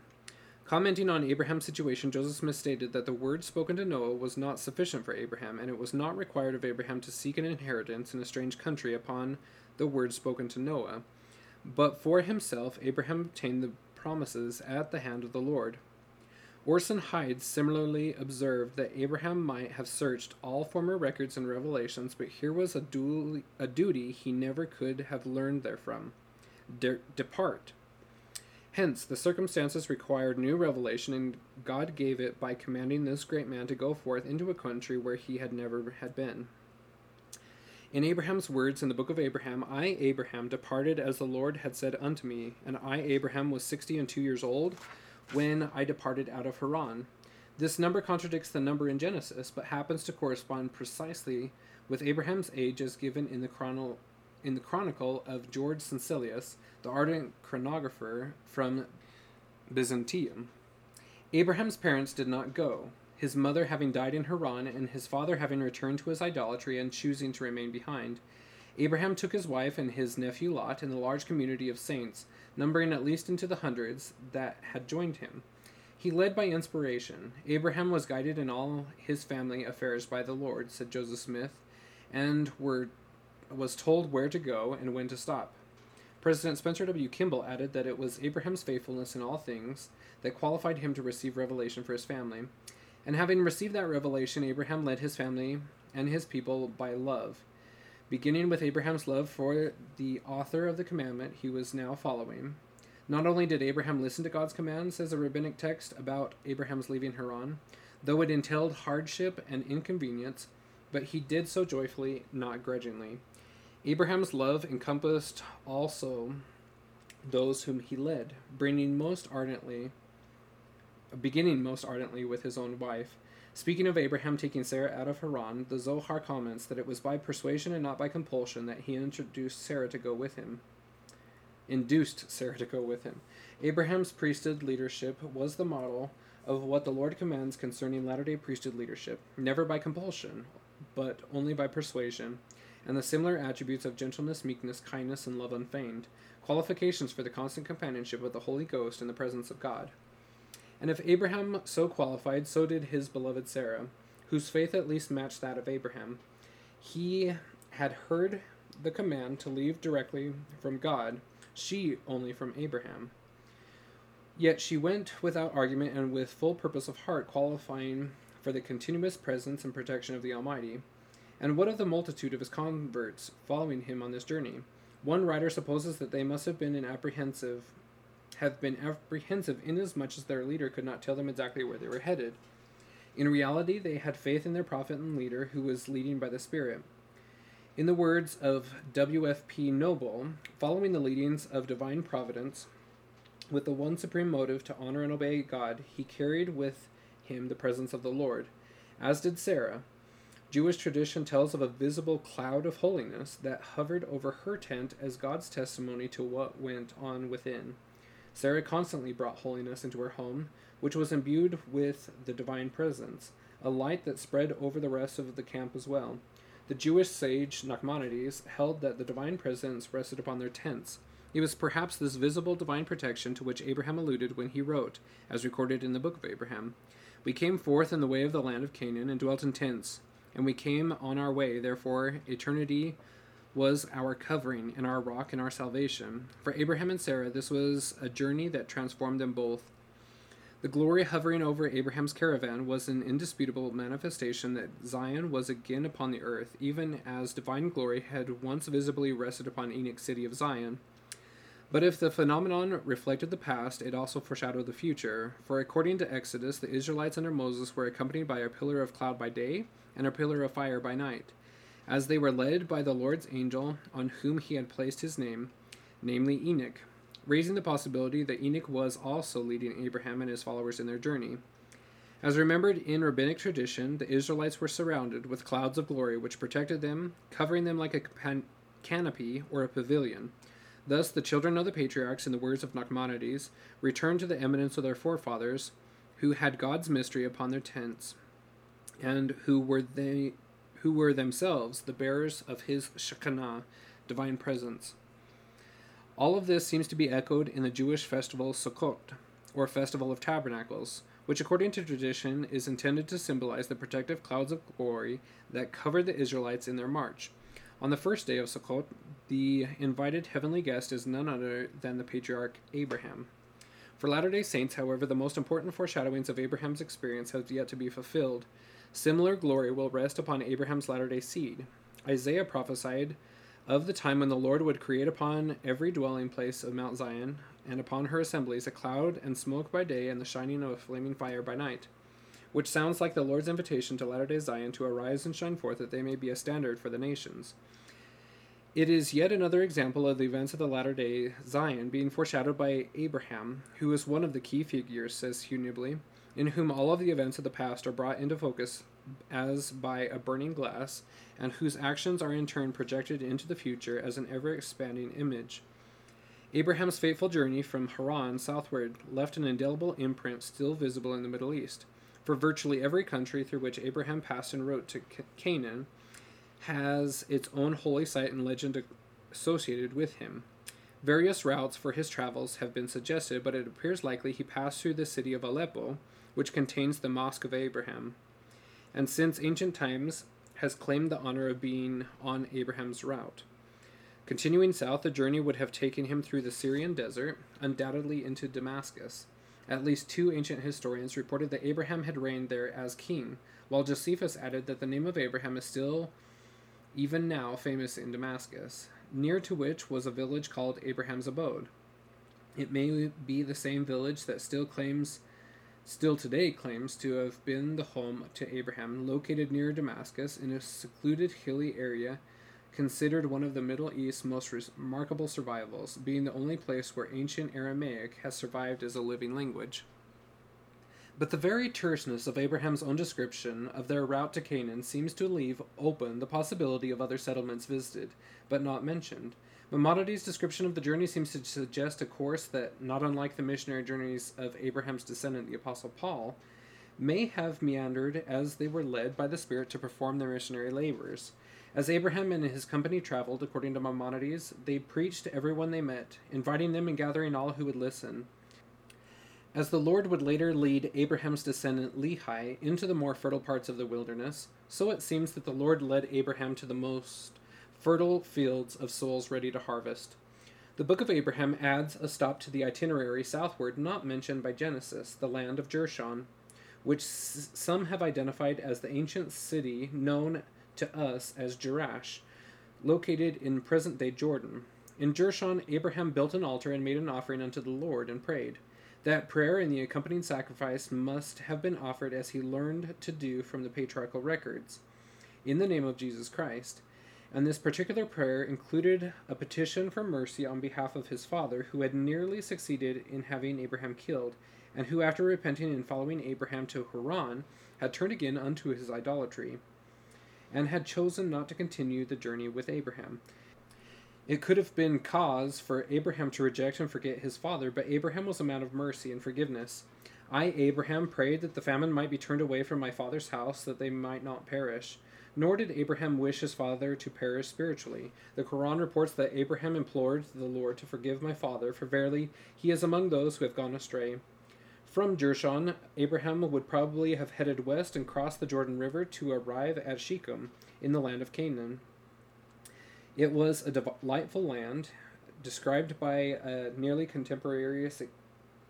Commenting on Abraham's situation, Joseph Smith stated that the word spoken to Noah was not sufficient for Abraham, and it was not required of Abraham to seek an inheritance in a strange country upon the word spoken to Noah. But for himself, Abraham obtained the promises at the hand of the Lord. Orson Hyde similarly observed that Abraham might have searched all former records and revelations, but here was a, duty, a duty he never could have learned therefrom. De- depart, Hence, the circumstances required new revelation, and God gave it by commanding this great man to go forth into a country where he had never had been. In Abraham's words in the book of Abraham, I, Abraham, departed as the Lord had said unto me, and I, Abraham, was sixty and two years old when I departed out of Haran. This number contradicts the number in Genesis, but happens to correspond precisely with Abraham's age as given in the, chrono- in the chronicle of George Syncellus, the ardent chronographer from Byzantium. Abraham's parents did not go, his mother having died in Haran, and his father having returned to his idolatry and choosing to remain behind. Abraham took his wife and his nephew Lot and the large community of saints, numbering at least into the hundreds, that had joined him. He led by inspiration. Abraham was guided in all his family affairs by the Lord, said Joseph Smith, and were, was told where to go and when to stop. President Spencer W. Kimball added that it was Abraham's faithfulness in all things that qualified him to receive revelation for his family. And having received that revelation, Abraham led his family and his people by love. Beginning with Abraham's love for the author of the commandment he was now following. Not only did Abraham listen to God's command, says a rabbinic text about Abraham's leaving Haran, though it entailed hardship and inconvenience, but he did so joyfully, not grudgingly. Abraham's love encompassed also those whom he led, bringing most ardently beginning most ardently with his own wife. Speaking of Abraham taking Sarah out of Haran, the Zohar comments that it was by persuasion and not by compulsion that he introduced Sarah to go with him. Induced Sarah to go with him. Abraham's priesthood leadership was the model of what the Lord commands concerning latter day priesthood leadership, never by compulsion, but only by persuasion, and the similar attributes of gentleness, meekness, kindness, and love unfeigned, qualifications for the constant companionship of the Holy Ghost in the presence of God. And if Abraham so qualified, so did his beloved Sarah, whose faith at least matched that of Abraham. He had heard the command to leave directly from God, she only from Abraham. Yet she went without argument and with full purpose of heart, qualifying for the continuous presence and protection of the Almighty. And what of the multitude of his converts following him on this journey? One writer supposes that they must have been in apprehensive have been apprehensive inasmuch as their leader could not tell them exactly where they were headed. In reality, they had faith in their prophet and leader who was leading by the Spirit. In the words of W.F.P. Noble, following the leadings of divine providence, with the one supreme motive to honor and obey God, he carried with him the presence of the Lord, as did Sarah. Jewish tradition tells of a visible cloud of holiness that hovered over her tent as God's testimony to what went on within. Sarah constantly brought holiness into her home, which was imbued with the divine presence, a light that spread over the rest of the camp as well. The Jewish sage Nachmanides held that the divine presence rested upon their tents. It was perhaps this visible divine protection to which Abraham alluded when he wrote, as recorded in the book of Abraham We came forth in the way of the land of Canaan and dwelt in tents, and we came on our way, therefore eternity was our covering and our rock and our salvation. For Abraham and Sarah, this was a journey that transformed them both. The glory hovering over Abraham's caravan was an indisputable manifestation that Zion was again upon the earth, even as divine glory had once visibly rested upon Enoch's city of Zion. But if the phenomenon reflected the past, it also foreshadowed the future. For according to Exodus, the Israelites under Moses were accompanied by a pillar of cloud by day and a pillar of fire by night as they were led by the Lord's angel on whom he had placed his name, namely Enoch, raising the possibility that Enoch was also leading Abraham and his followers in their journey. As remembered in rabbinic tradition, the Israelites were surrounded with clouds of glory which protected them, covering them like a can- canopy or a pavilion. Thus, the children of the patriarchs, in the words of Nachmanides, returned to the eminence of their forefathers, who had God's mystery upon their tents, and who were they who were themselves the bearers of his Shekinah, divine presence. All of this seems to be echoed in the Jewish festival Sukkot, or Festival of Tabernacles, which, according to tradition, is intended to symbolize the protective clouds of glory that covered the Israelites in their march. On the first day of Sukkot, the invited heavenly guest is none other than the patriarch Abraham. For Latter day Saints, however, the most important foreshadowings of Abraham's experience have yet to be fulfilled. Similar glory will rest upon Abraham's latter day seed. Isaiah prophesied of the time when the Lord would create upon every dwelling place of Mount Zion, and upon her assemblies, a cloud and smoke by day, and the shining of a flaming fire by night. Which sounds like the Lord's invitation to latter day Zion to arise and shine forth that they may be a standard for the nations. It is yet another example of the events of the latter day Zion being foreshadowed by Abraham, who is one of the key figures, says Hugh Nibley, in whom all of the events of the past are brought into focus as by a burning glass, and whose actions are in turn projected into the future as an ever expanding image. Abraham's fateful journey from Haran southward left an indelible imprint still visible in the Middle East, for virtually every country through which Abraham passed and wrote to Canaan has its own holy site and legend associated with him. Various routes for his travels have been suggested, but it appears likely he passed through the city of Aleppo, which contains the Mosque of Abraham, and since ancient times has claimed the honor of being on Abraham's route. Continuing south, the journey would have taken him through the Syrian desert, undoubtedly into Damascus. At least two ancient historians reported that Abraham had reigned there as king, while Josephus added that the name of Abraham is still even now famous in Damascus, near to which was a village called Abraham's Abode. It may be the same village that still claims still today claims to have been the home to Abraham, located near Damascus in a secluded hilly area considered one of the Middle East's most remarkable survivals, being the only place where ancient Aramaic has survived as a living language. But the very terseness of Abraham's own description of their route to Canaan seems to leave open the possibility of other settlements visited, but not mentioned. Maimonides' description of the journey seems to suggest a course that, not unlike the missionary journeys of Abraham's descendant, the Apostle Paul, may have meandered as they were led by the Spirit to perform their missionary labors. As Abraham and his company traveled, according to Maimonides, they preached to everyone they met, inviting them and gathering all who would listen. As the Lord would later lead Abraham's descendant Lehi into the more fertile parts of the wilderness, so it seems that the Lord led Abraham to the most fertile fields of souls ready to harvest. The book of Abraham adds a stop to the itinerary southward not mentioned by Genesis, the land of Jershon, which s- some have identified as the ancient city known to us as Jerash, located in present day Jordan. In Jershon, Abraham built an altar and made an offering unto the Lord and prayed. That prayer and the accompanying sacrifice must have been offered as he learned to do from the patriarchal records, in the name of Jesus Christ. And this particular prayer included a petition for mercy on behalf of his father, who had nearly succeeded in having Abraham killed, and who, after repenting and following Abraham to Haran, had turned again unto his idolatry, and had chosen not to continue the journey with Abraham. It could have been cause for Abraham to reject and forget his father, but Abraham was a man of mercy and forgiveness. I, Abraham, prayed that the famine might be turned away from my father's house, that they might not perish. Nor did Abraham wish his father to perish spiritually. The Quran reports that Abraham implored the Lord to forgive my father, for verily he is among those who have gone astray. From Jershon, Abraham would probably have headed west and crossed the Jordan River to arrive at Shechem, in the land of Canaan. It was a delightful land, described by a nearly contemporaneous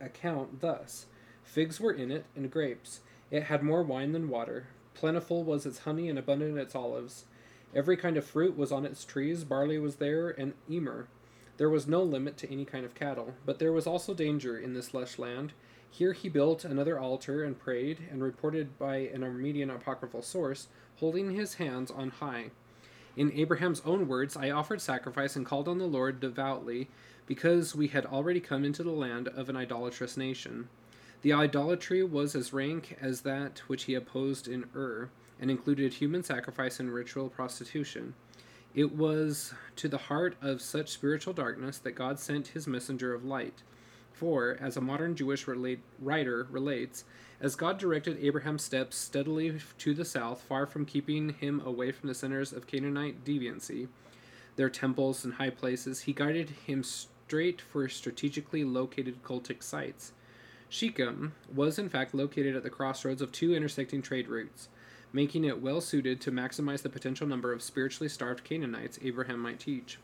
account thus Figs were in it, and grapes. It had more wine than water. Plentiful was its honey, and abundant its olives. Every kind of fruit was on its trees, barley was there, and emmer. There was no limit to any kind of cattle, but there was also danger in this lush land. Here he built another altar and prayed, and reported by an Armenian apocryphal source, holding his hands on high. In Abraham's own words, I offered sacrifice and called on the Lord devoutly, because we had already come into the land of an idolatrous nation. The idolatry was as rank as that which he opposed in Ur, and included human sacrifice and ritual prostitution. It was to the heart of such spiritual darkness that God sent his messenger of light. For, as a modern Jewish relate, writer relates, as God directed Abraham's steps steadily to the south, far from keeping him away from the centers of Canaanite deviancy, their temples and high places, he guided him straight for strategically located cultic sites. Shechem was in fact located at the crossroads of two intersecting trade routes, making it well suited to maximize the potential number of spiritually starved Canaanites Abraham might teach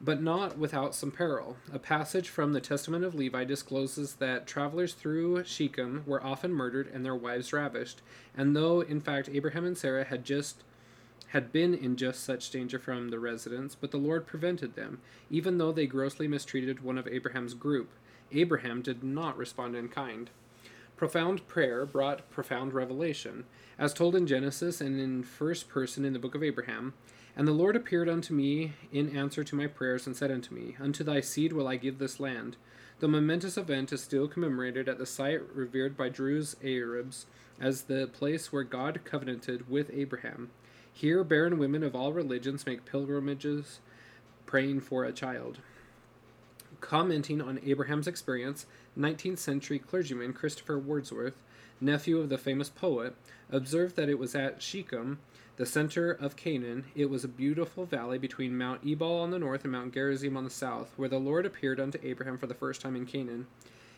but not without some peril. A passage from the Testament of Levi discloses that travelers through Shechem were often murdered and their wives ravished, and though in fact Abraham and Sarah had just had been in just such danger from the residents, but the Lord prevented them, even though they grossly mistreated one of Abraham's group. Abraham did not respond in kind. Profound prayer brought profound revelation, as told in Genesis and in first person in the book of Abraham. And the Lord appeared unto me in answer to my prayers and said unto me, Unto thy seed will I give this land. The momentous event is still commemorated at the site revered by Druze Arabs as the place where God covenanted with Abraham. Here, barren women of all religions make pilgrimages praying for a child. Commenting on Abraham's experience, 19th century clergyman Christopher Wordsworth, nephew of the famous poet, observed that it was at Shechem, the center of Canaan. It was a beautiful valley between Mount Ebal on the north and Mount Gerizim on the south, where the Lord appeared unto Abraham for the first time in Canaan.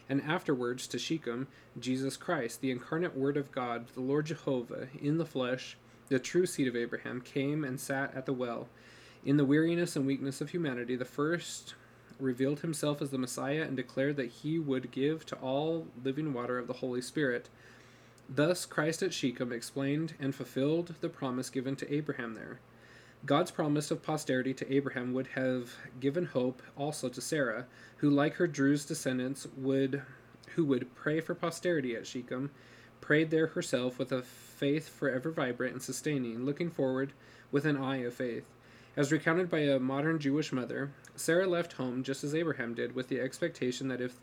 And afterwards to Shechem, Jesus Christ, the incarnate Word of God, the Lord Jehovah, in the flesh, the true seed of Abraham, came and sat at the well. In the weariness and weakness of humanity, the first revealed himself as the Messiah and declared that he would give to all living water of the Holy Spirit. Thus, Christ at Shechem explained and fulfilled the promise given to Abraham there. God's promise of posterity to Abraham would have given hope also to Sarah, who, like her Druze descendants, would who would pray for posterity at Shechem, prayed there herself with a faith forever vibrant and sustaining, looking forward with an eye of faith. As recounted by a modern Jewish mother, Sarah left home just as Abraham did, with the expectation that if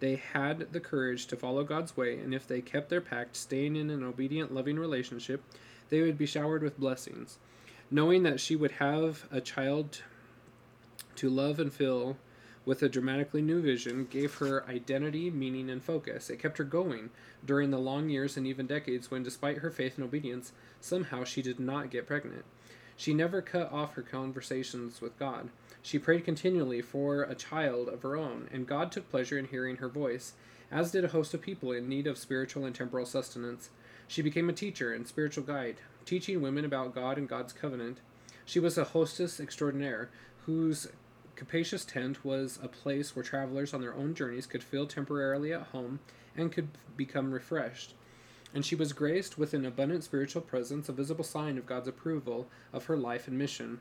they had the courage to follow God's way, and if they kept their pact, staying in an obedient, loving relationship, they would be showered with blessings. Knowing that she would have a child to love and fill with a dramatically new vision gave her identity, meaning, and focus. It kept her going during the long years and even decades when, despite her faith and obedience, somehow she did not get pregnant. She never cut off her conversations with God. She prayed continually for a child of her own, and God took pleasure in hearing her voice, as did a host of people in need of spiritual and temporal sustenance. She became a teacher and spiritual guide, teaching women about God and God's covenant. She was a hostess extraordinaire, whose capacious tent was a place where travelers on their own journeys could feel temporarily at home and could become refreshed and she was graced with an abundant spiritual presence, a visible sign of God's approval of her life and mission.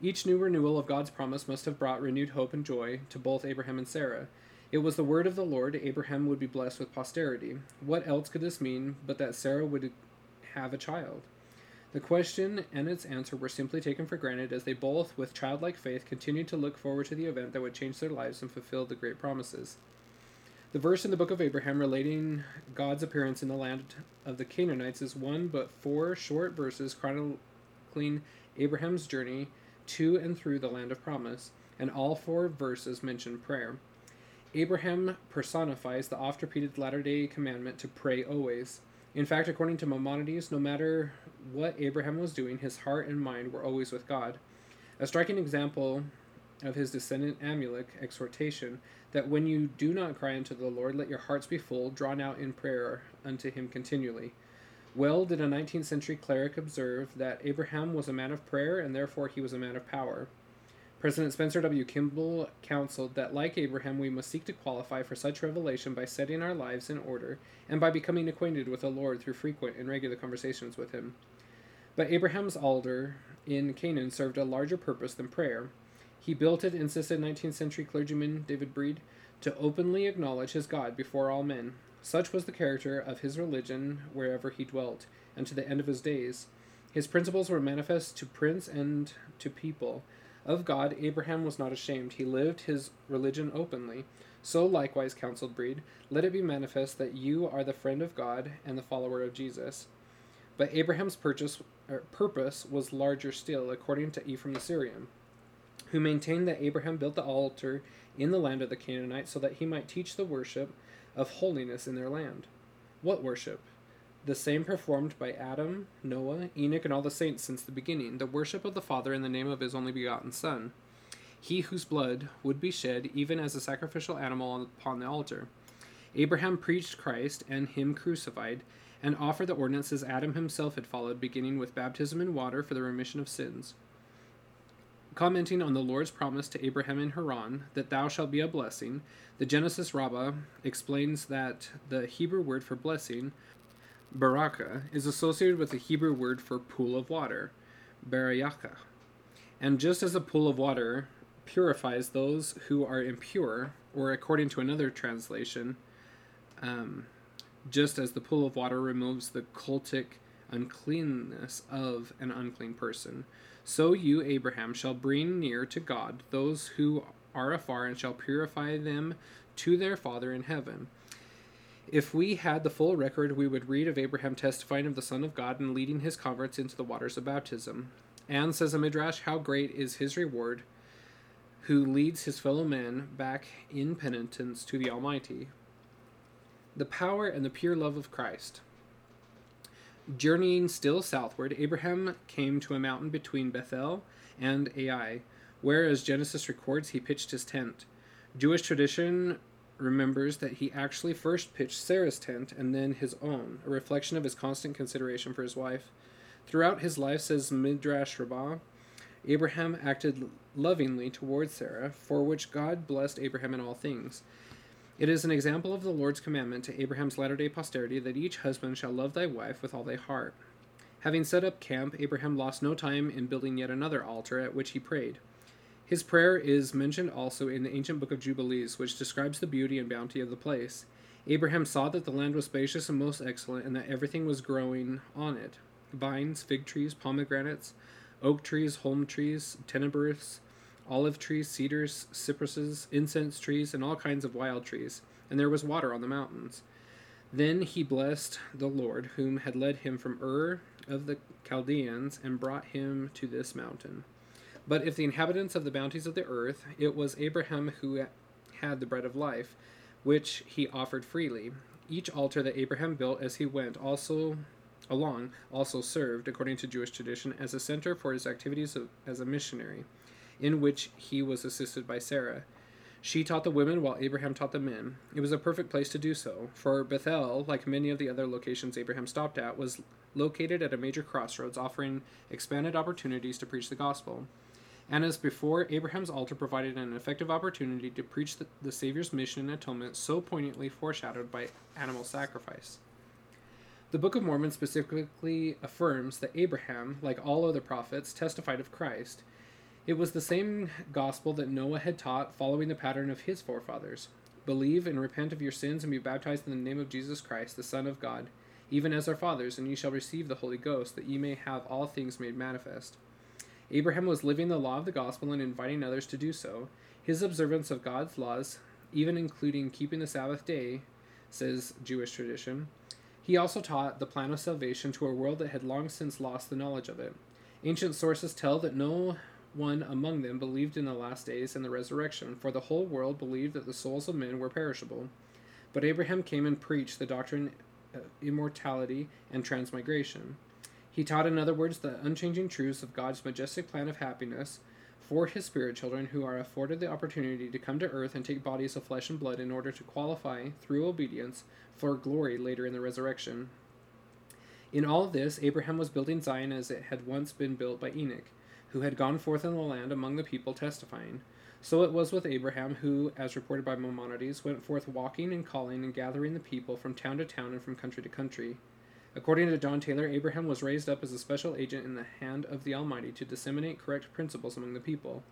Each new renewal of God's promise must have brought renewed hope and joy to both Abraham and Sarah. It was the word of the Lord Abraham would be blessed with posterity. What else could this mean but that Sarah would have a child? The question and its answer were simply taken for granted as they both, with childlike faith, continued to look forward to the event that would change their lives and fulfill the great promises. The verse in the book of Abraham relating God's appearance in the land of the Canaanites is one but four short verses chronicling Abraham's journey to and through the land of promise, and all four verses mention prayer. Abraham personifies the oft repeated latter day commandment to pray always. In fact, according to Maimonides, no matter what Abraham was doing, his heart and mind were always with God. A striking example of his descendant Amulek exhortation that when you do not cry unto the Lord, let your hearts be full, drawn out in prayer unto him continually. Well did a 19th century cleric observe that Abraham was a man of prayer and therefore he was a man of power. President Spencer W. Kimball counseled that, like Abraham, we must seek to qualify for such revelation by setting our lives in order and by becoming acquainted with the Lord through frequent and regular conversations with him. But Abraham's altar in Canaan served a larger purpose than prayer. He built it, insisted 19th century clergyman David Brede, to openly acknowledge his God before all men. Such was the character of his religion wherever he dwelt, and to the end of his days. His principles were manifest to prince and to people. Of God, Abraham was not ashamed. He lived his religion openly. So likewise counseled Brede, let it be manifest that you are the friend of God and the follower of Jesus. But Abraham's purchase, er, purpose was larger still, according to Ephraim the Syrian who maintained that Abraham built the altar in the land of the Canaanites so that he might teach the worship of holiness in their land. What worship? The same performed by Adam, Noah, Enoch, and all the saints since the beginning, the worship of the Father in the name of his only begotten Son, he whose blood would be shed even as a sacrificial animal upon the altar. Abraham preached Christ and him crucified, and offered the ordinances Adam himself had followed, beginning with baptism in water for the remission of sins. Commenting on the Lord's promise to Abraham in Haran that thou shalt be a blessing, the Genesis Rabbah explains that the Hebrew word for blessing, baraka, is associated with the Hebrew word for pool of water, barayaka. And just as a pool of water purifies those who are impure, or according to another translation, um, just as the pool of water removes the cultic uncleanness of an unclean person. So you, Abraham, shall bring near to God those who are afar, and shall purify them to their Father in heaven. If we had the full record, we would read of Abraham testifying of the Son of God and leading his converts into the waters of baptism. And says a midrash, How great is his reward who leads his fellow men back in penitence to the Almighty. The power and the pure love of Christ. Journeying still southward, Abraham came to a mountain between Bethel and Ai, where, as Genesis records, he pitched his tent. Jewish tradition remembers that he actually first pitched Sarah's tent and then his own, a reflection of his constant consideration for his wife. Throughout his life, says Midrash Rabbah, Abraham acted lovingly towards Sarah, for which God blessed Abraham in all things. It is an example of the Lord's commandment to Abraham's latter day posterity that each husband shall love thy wife with all thy heart. Having set up camp, Abraham lost no time in building yet another altar at which he prayed. His prayer is mentioned also in the ancient book of Jubilees, which describes the beauty and bounty of the place. Abraham saw that the land was spacious and most excellent, and that everything was growing on it vines, fig trees, pomegranates, oak trees, holm trees, terebinths, olive trees, cedars, cypresses, incense trees, and all kinds of wild trees, and there was water on the mountains. Then he blessed the Lord, whom had led him from Ur of the Chaldeans, and brought him to this mountain. But if the inhabitants of the bounties of the earth, it was Abraham who had the bread of life, which he offered freely. Each altar that Abraham built as he went also along also served, according to Jewish tradition, as a center for his activities as a missionary in which he was assisted by Sarah. She taught the women while Abraham taught the men. It was a perfect place to do so, for Bethel, like many of the other locations Abraham stopped at, was located at a major crossroads, offering expanded opportunities to preach the gospel. And as before, Abraham's altar provided an effective opportunity to preach the, the Savior's mission and atonement so poignantly foreshadowed by animal sacrifice. The Book of Mormon specifically affirms that Abraham, like all other prophets, testified of Christ. It was the same gospel that Noah had taught, following the pattern of his forefathers. Believe and repent of your sins and be baptized in the name of Jesus Christ, the Son of God, even as our fathers, and ye shall receive the Holy Ghost, that ye may have all things made manifest. Abraham was living the law of the gospel and inviting others to do so. His observance of God's laws, even including keeping the Sabbath day, says Jewish tradition. He also taught the plan of salvation to a world that had long since lost the knowledge of it. Ancient sources tell that no one among them believed in the last days and the resurrection, for the whole world believed that the souls of men were perishable. But Abraham came and preached the doctrine of immortality and transmigration. He taught, in other words, the unchanging truths of God's majestic plan of happiness for his spirit children who are afforded the opportunity to come to earth and take bodies of flesh and blood in order to qualify, through obedience, for glory later in the resurrection. In all this, Abraham was building Zion as it had once been built by Enoch who had gone forth in the land among the people testifying. So it was with Abraham, who, as reported by Maimonides, went forth walking and calling and gathering the people from town to town and from country to country. According to John Taylor, Abraham was raised up as a special agent in the hand of the Almighty to disseminate correct principles among the people,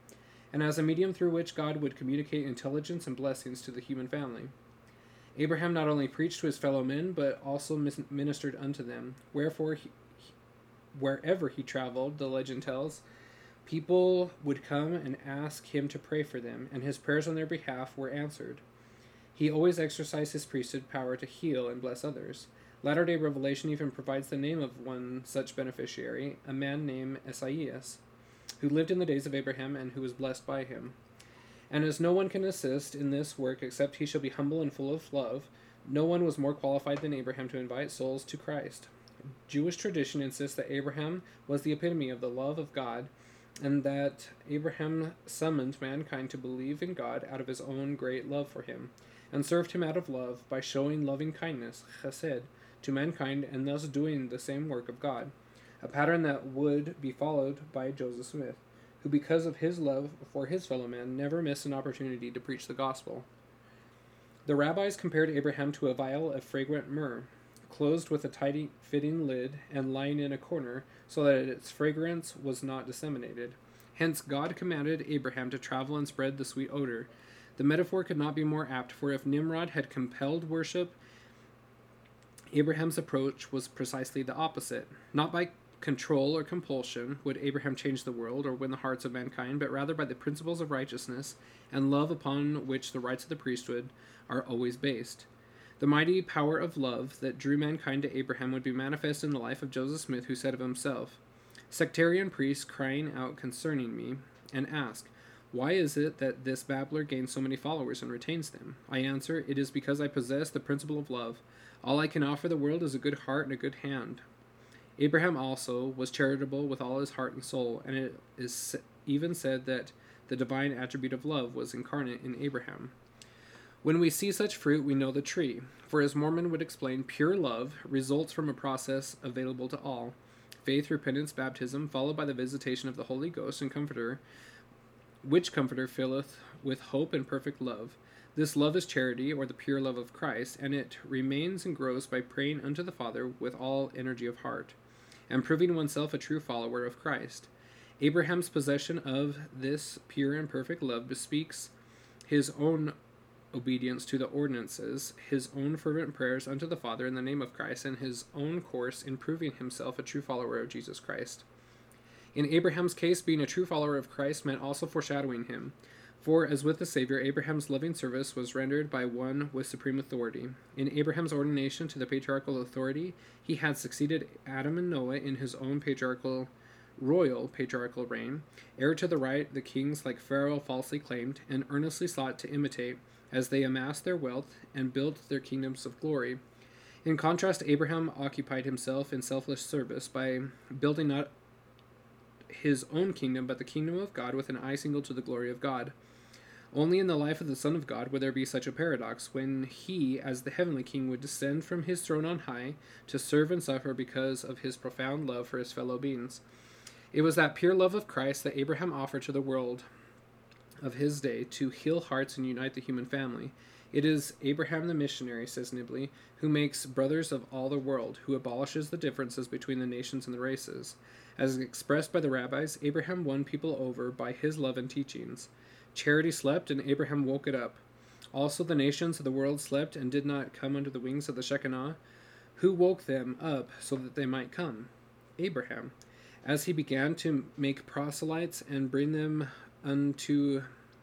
and as a medium through which God would communicate intelligence and blessings to the human family. Abraham not only preached to his fellow men, but also ministered unto them. Wherefore, he, wherever he traveled, the legend tells, People would come and ask him to pray for them, and his prayers on their behalf were answered. He always exercised his priesthood power to heal and bless others. Latter day Revelation even provides the name of one such beneficiary, a man named Esaias, who lived in the days of Abraham and who was blessed by him. And as no one can assist in this work except he shall be humble and full of love, no one was more qualified than Abraham to invite souls to Christ. Jewish tradition insists that Abraham was the epitome of the love of God and that Abraham summoned mankind to believe in God out of his own great love for him, and served him out of love by showing loving kindness, chesed, to mankind, and thus doing the same work of God, a pattern that would be followed by Joseph Smith, who, because of his love for his fellow man, never missed an opportunity to preach the gospel. The rabbis compared Abraham to a vial of fragrant myrrh, closed with a tight fitting lid and lying in a corner so that its fragrance was not disseminated. Hence, God commanded Abraham to travel and spread the sweet odor. The metaphor could not be more apt, for if Nimrod had compelled worship Abraham's approach was precisely the opposite. Not by control or compulsion would Abraham change the world or win the hearts of mankind, but rather by the principles of righteousness and love upon which the rights of the priesthood are always based. The mighty power of love that drew mankind to Abraham would be manifest in the life of Joseph Smith, who said of himself, Sectarian priests crying out concerning me, and ask, Why is it that this babbler gains so many followers and retains them? I answer, It is because I possess the principle of love. All I can offer the world is a good heart and a good hand. Abraham also was charitable with all his heart and soul, and it is even said that the divine attribute of love was incarnate in Abraham. When we see such fruit, we know the tree. For as Mormon would explain, pure love results from a process available to all faith, repentance, baptism, followed by the visitation of the Holy Ghost and Comforter, which Comforter filleth with hope and perfect love. This love is charity, or the pure love of Christ, and it remains and grows by praying unto the Father with all energy of heart, and proving oneself a true follower of Christ. Abraham's possession of this pure and perfect love bespeaks his own obedience to the ordinances, his own fervent prayers unto the Father in the name of Christ, and his own course in proving himself a true follower of Jesus Christ. In Abraham's case, being a true follower of Christ meant also foreshadowing him. For, as with the Savior, Abraham's loving service was rendered by one with supreme authority. In Abraham's ordination to the patriarchal authority, he had succeeded Adam and Noah in his own patriarchal royal patriarchal reign. Heir to the right, the kings like Pharaoh falsely claimed and earnestly sought to imitate as they amassed their wealth and built their kingdoms of glory. In contrast, Abraham occupied himself in selfless service by building not his own kingdom, but the kingdom of God with an eye single to the glory of God. Only in the life of the Son of God would there be such a paradox, when he, as the heavenly king, would descend from his throne on high to serve and suffer because of his profound love for his fellow beings. It was that pure love of Christ that Abraham offered to the world of his day to heal hearts and unite the human family. It is Abraham the missionary, says Nibley, who makes brothers of all the world, who abolishes the differences between the nations and the races. As expressed by the rabbis, Abraham won people over by his love and teachings. Charity slept, and Abraham woke it up. Also, the nations of the world slept and did not come under the wings of the Shekinah. Who woke them up so that they might come? Abraham. As he began to make proselytes and bring them unto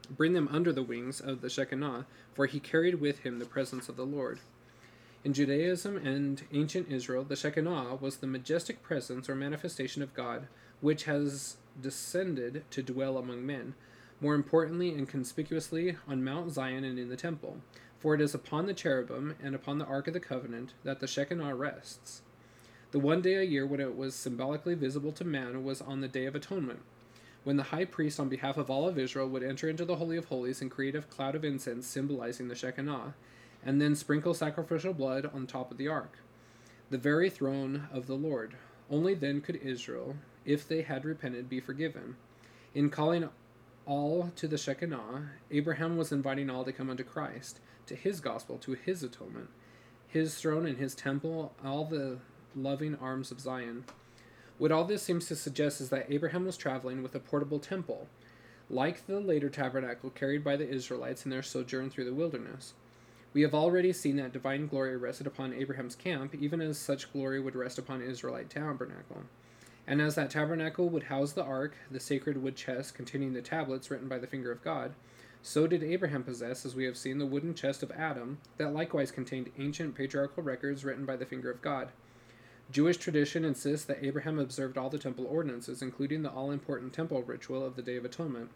bring them under the wings of the Shekinah, for he carried with him the presence of the Lord. In Judaism and ancient Israel, the Shekinah was the majestic presence or manifestation of God, which has descended to dwell among men, more importantly and conspicuously on Mount Zion and in the temple, for it is upon the cherubim and upon the Ark of the Covenant that the Shekinah rests. The one day a year when it was symbolically visible to man was on the Day of Atonement, when the high priest, on behalf of all of Israel, would enter into the Holy of Holies and create a cloud of incense symbolizing the Shekinah, and then sprinkle sacrificial blood on top of the ark, the very throne of the Lord. Only then could Israel, if they had repented, be forgiven. In calling all to the Shekinah, Abraham was inviting all to come unto Christ, to his gospel, to his atonement, his throne and his temple, all the loving arms of Zion. What all this seems to suggest is that Abraham was traveling with a portable temple, like the later tabernacle carried by the Israelites in their sojourn through the wilderness. We have already seen that divine glory rested upon Abraham's camp, even as such glory would rest upon Israelite tabernacle. And as that tabernacle would house the ark, the sacred wood chest containing the tablets written by the finger of God, so did Abraham possess, as we have seen, the wooden chest of Adam, that likewise contained ancient patriarchal records written by the finger of God. Jewish tradition insists that Abraham observed all the temple ordinances, including the all important temple ritual of the Day of Atonement,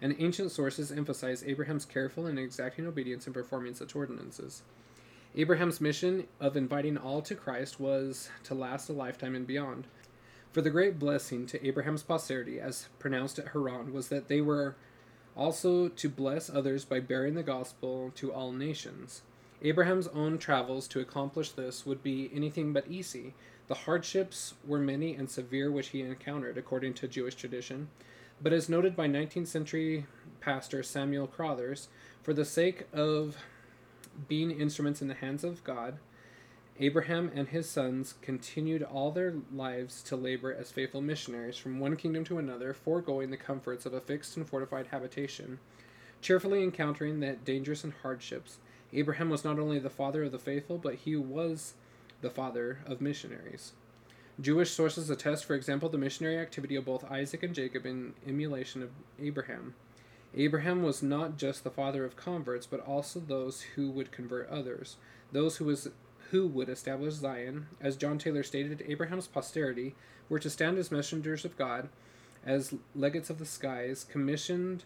and ancient sources emphasize Abraham's careful and exacting obedience in performing such ordinances. Abraham's mission of inviting all to Christ was to last a lifetime and beyond. For the great blessing to Abraham's posterity, as pronounced at Haran, was that they were also to bless others by bearing the gospel to all nations. Abraham's own travels to accomplish this would be anything but easy, the hardships were many and severe which he encountered, according to Jewish tradition. But as noted by 19th century pastor Samuel Crothers, for the sake of being instruments in the hands of God, Abraham and his sons continued all their lives to labor as faithful missionaries from one kingdom to another, foregoing the comforts of a fixed and fortified habitation, cheerfully encountering the dangers and hardships. Abraham was not only the father of the faithful, but he was the father of missionaries. Jewish sources attest, for example, the missionary activity of both Isaac and Jacob in emulation of Abraham. Abraham was not just the father of converts, but also those who would convert others, those who was who would establish Zion. As John Taylor stated, Abraham's posterity were to stand as messengers of God, as legates of the skies, commissioned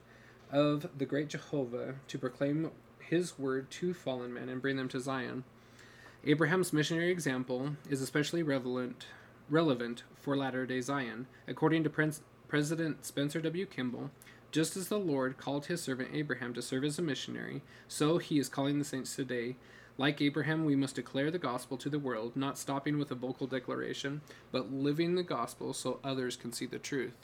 of the great Jehovah to proclaim his word to fallen men and bring them to Zion. Abraham's missionary example is especially relevant relevant for latter-day Zion. According to Prince, President Spencer W. Kimball, just as the Lord called his servant Abraham to serve as a missionary, so he is calling the saints today like Abraham, we must declare the gospel to the world, not stopping with a vocal declaration, but living the gospel so others can see the truth.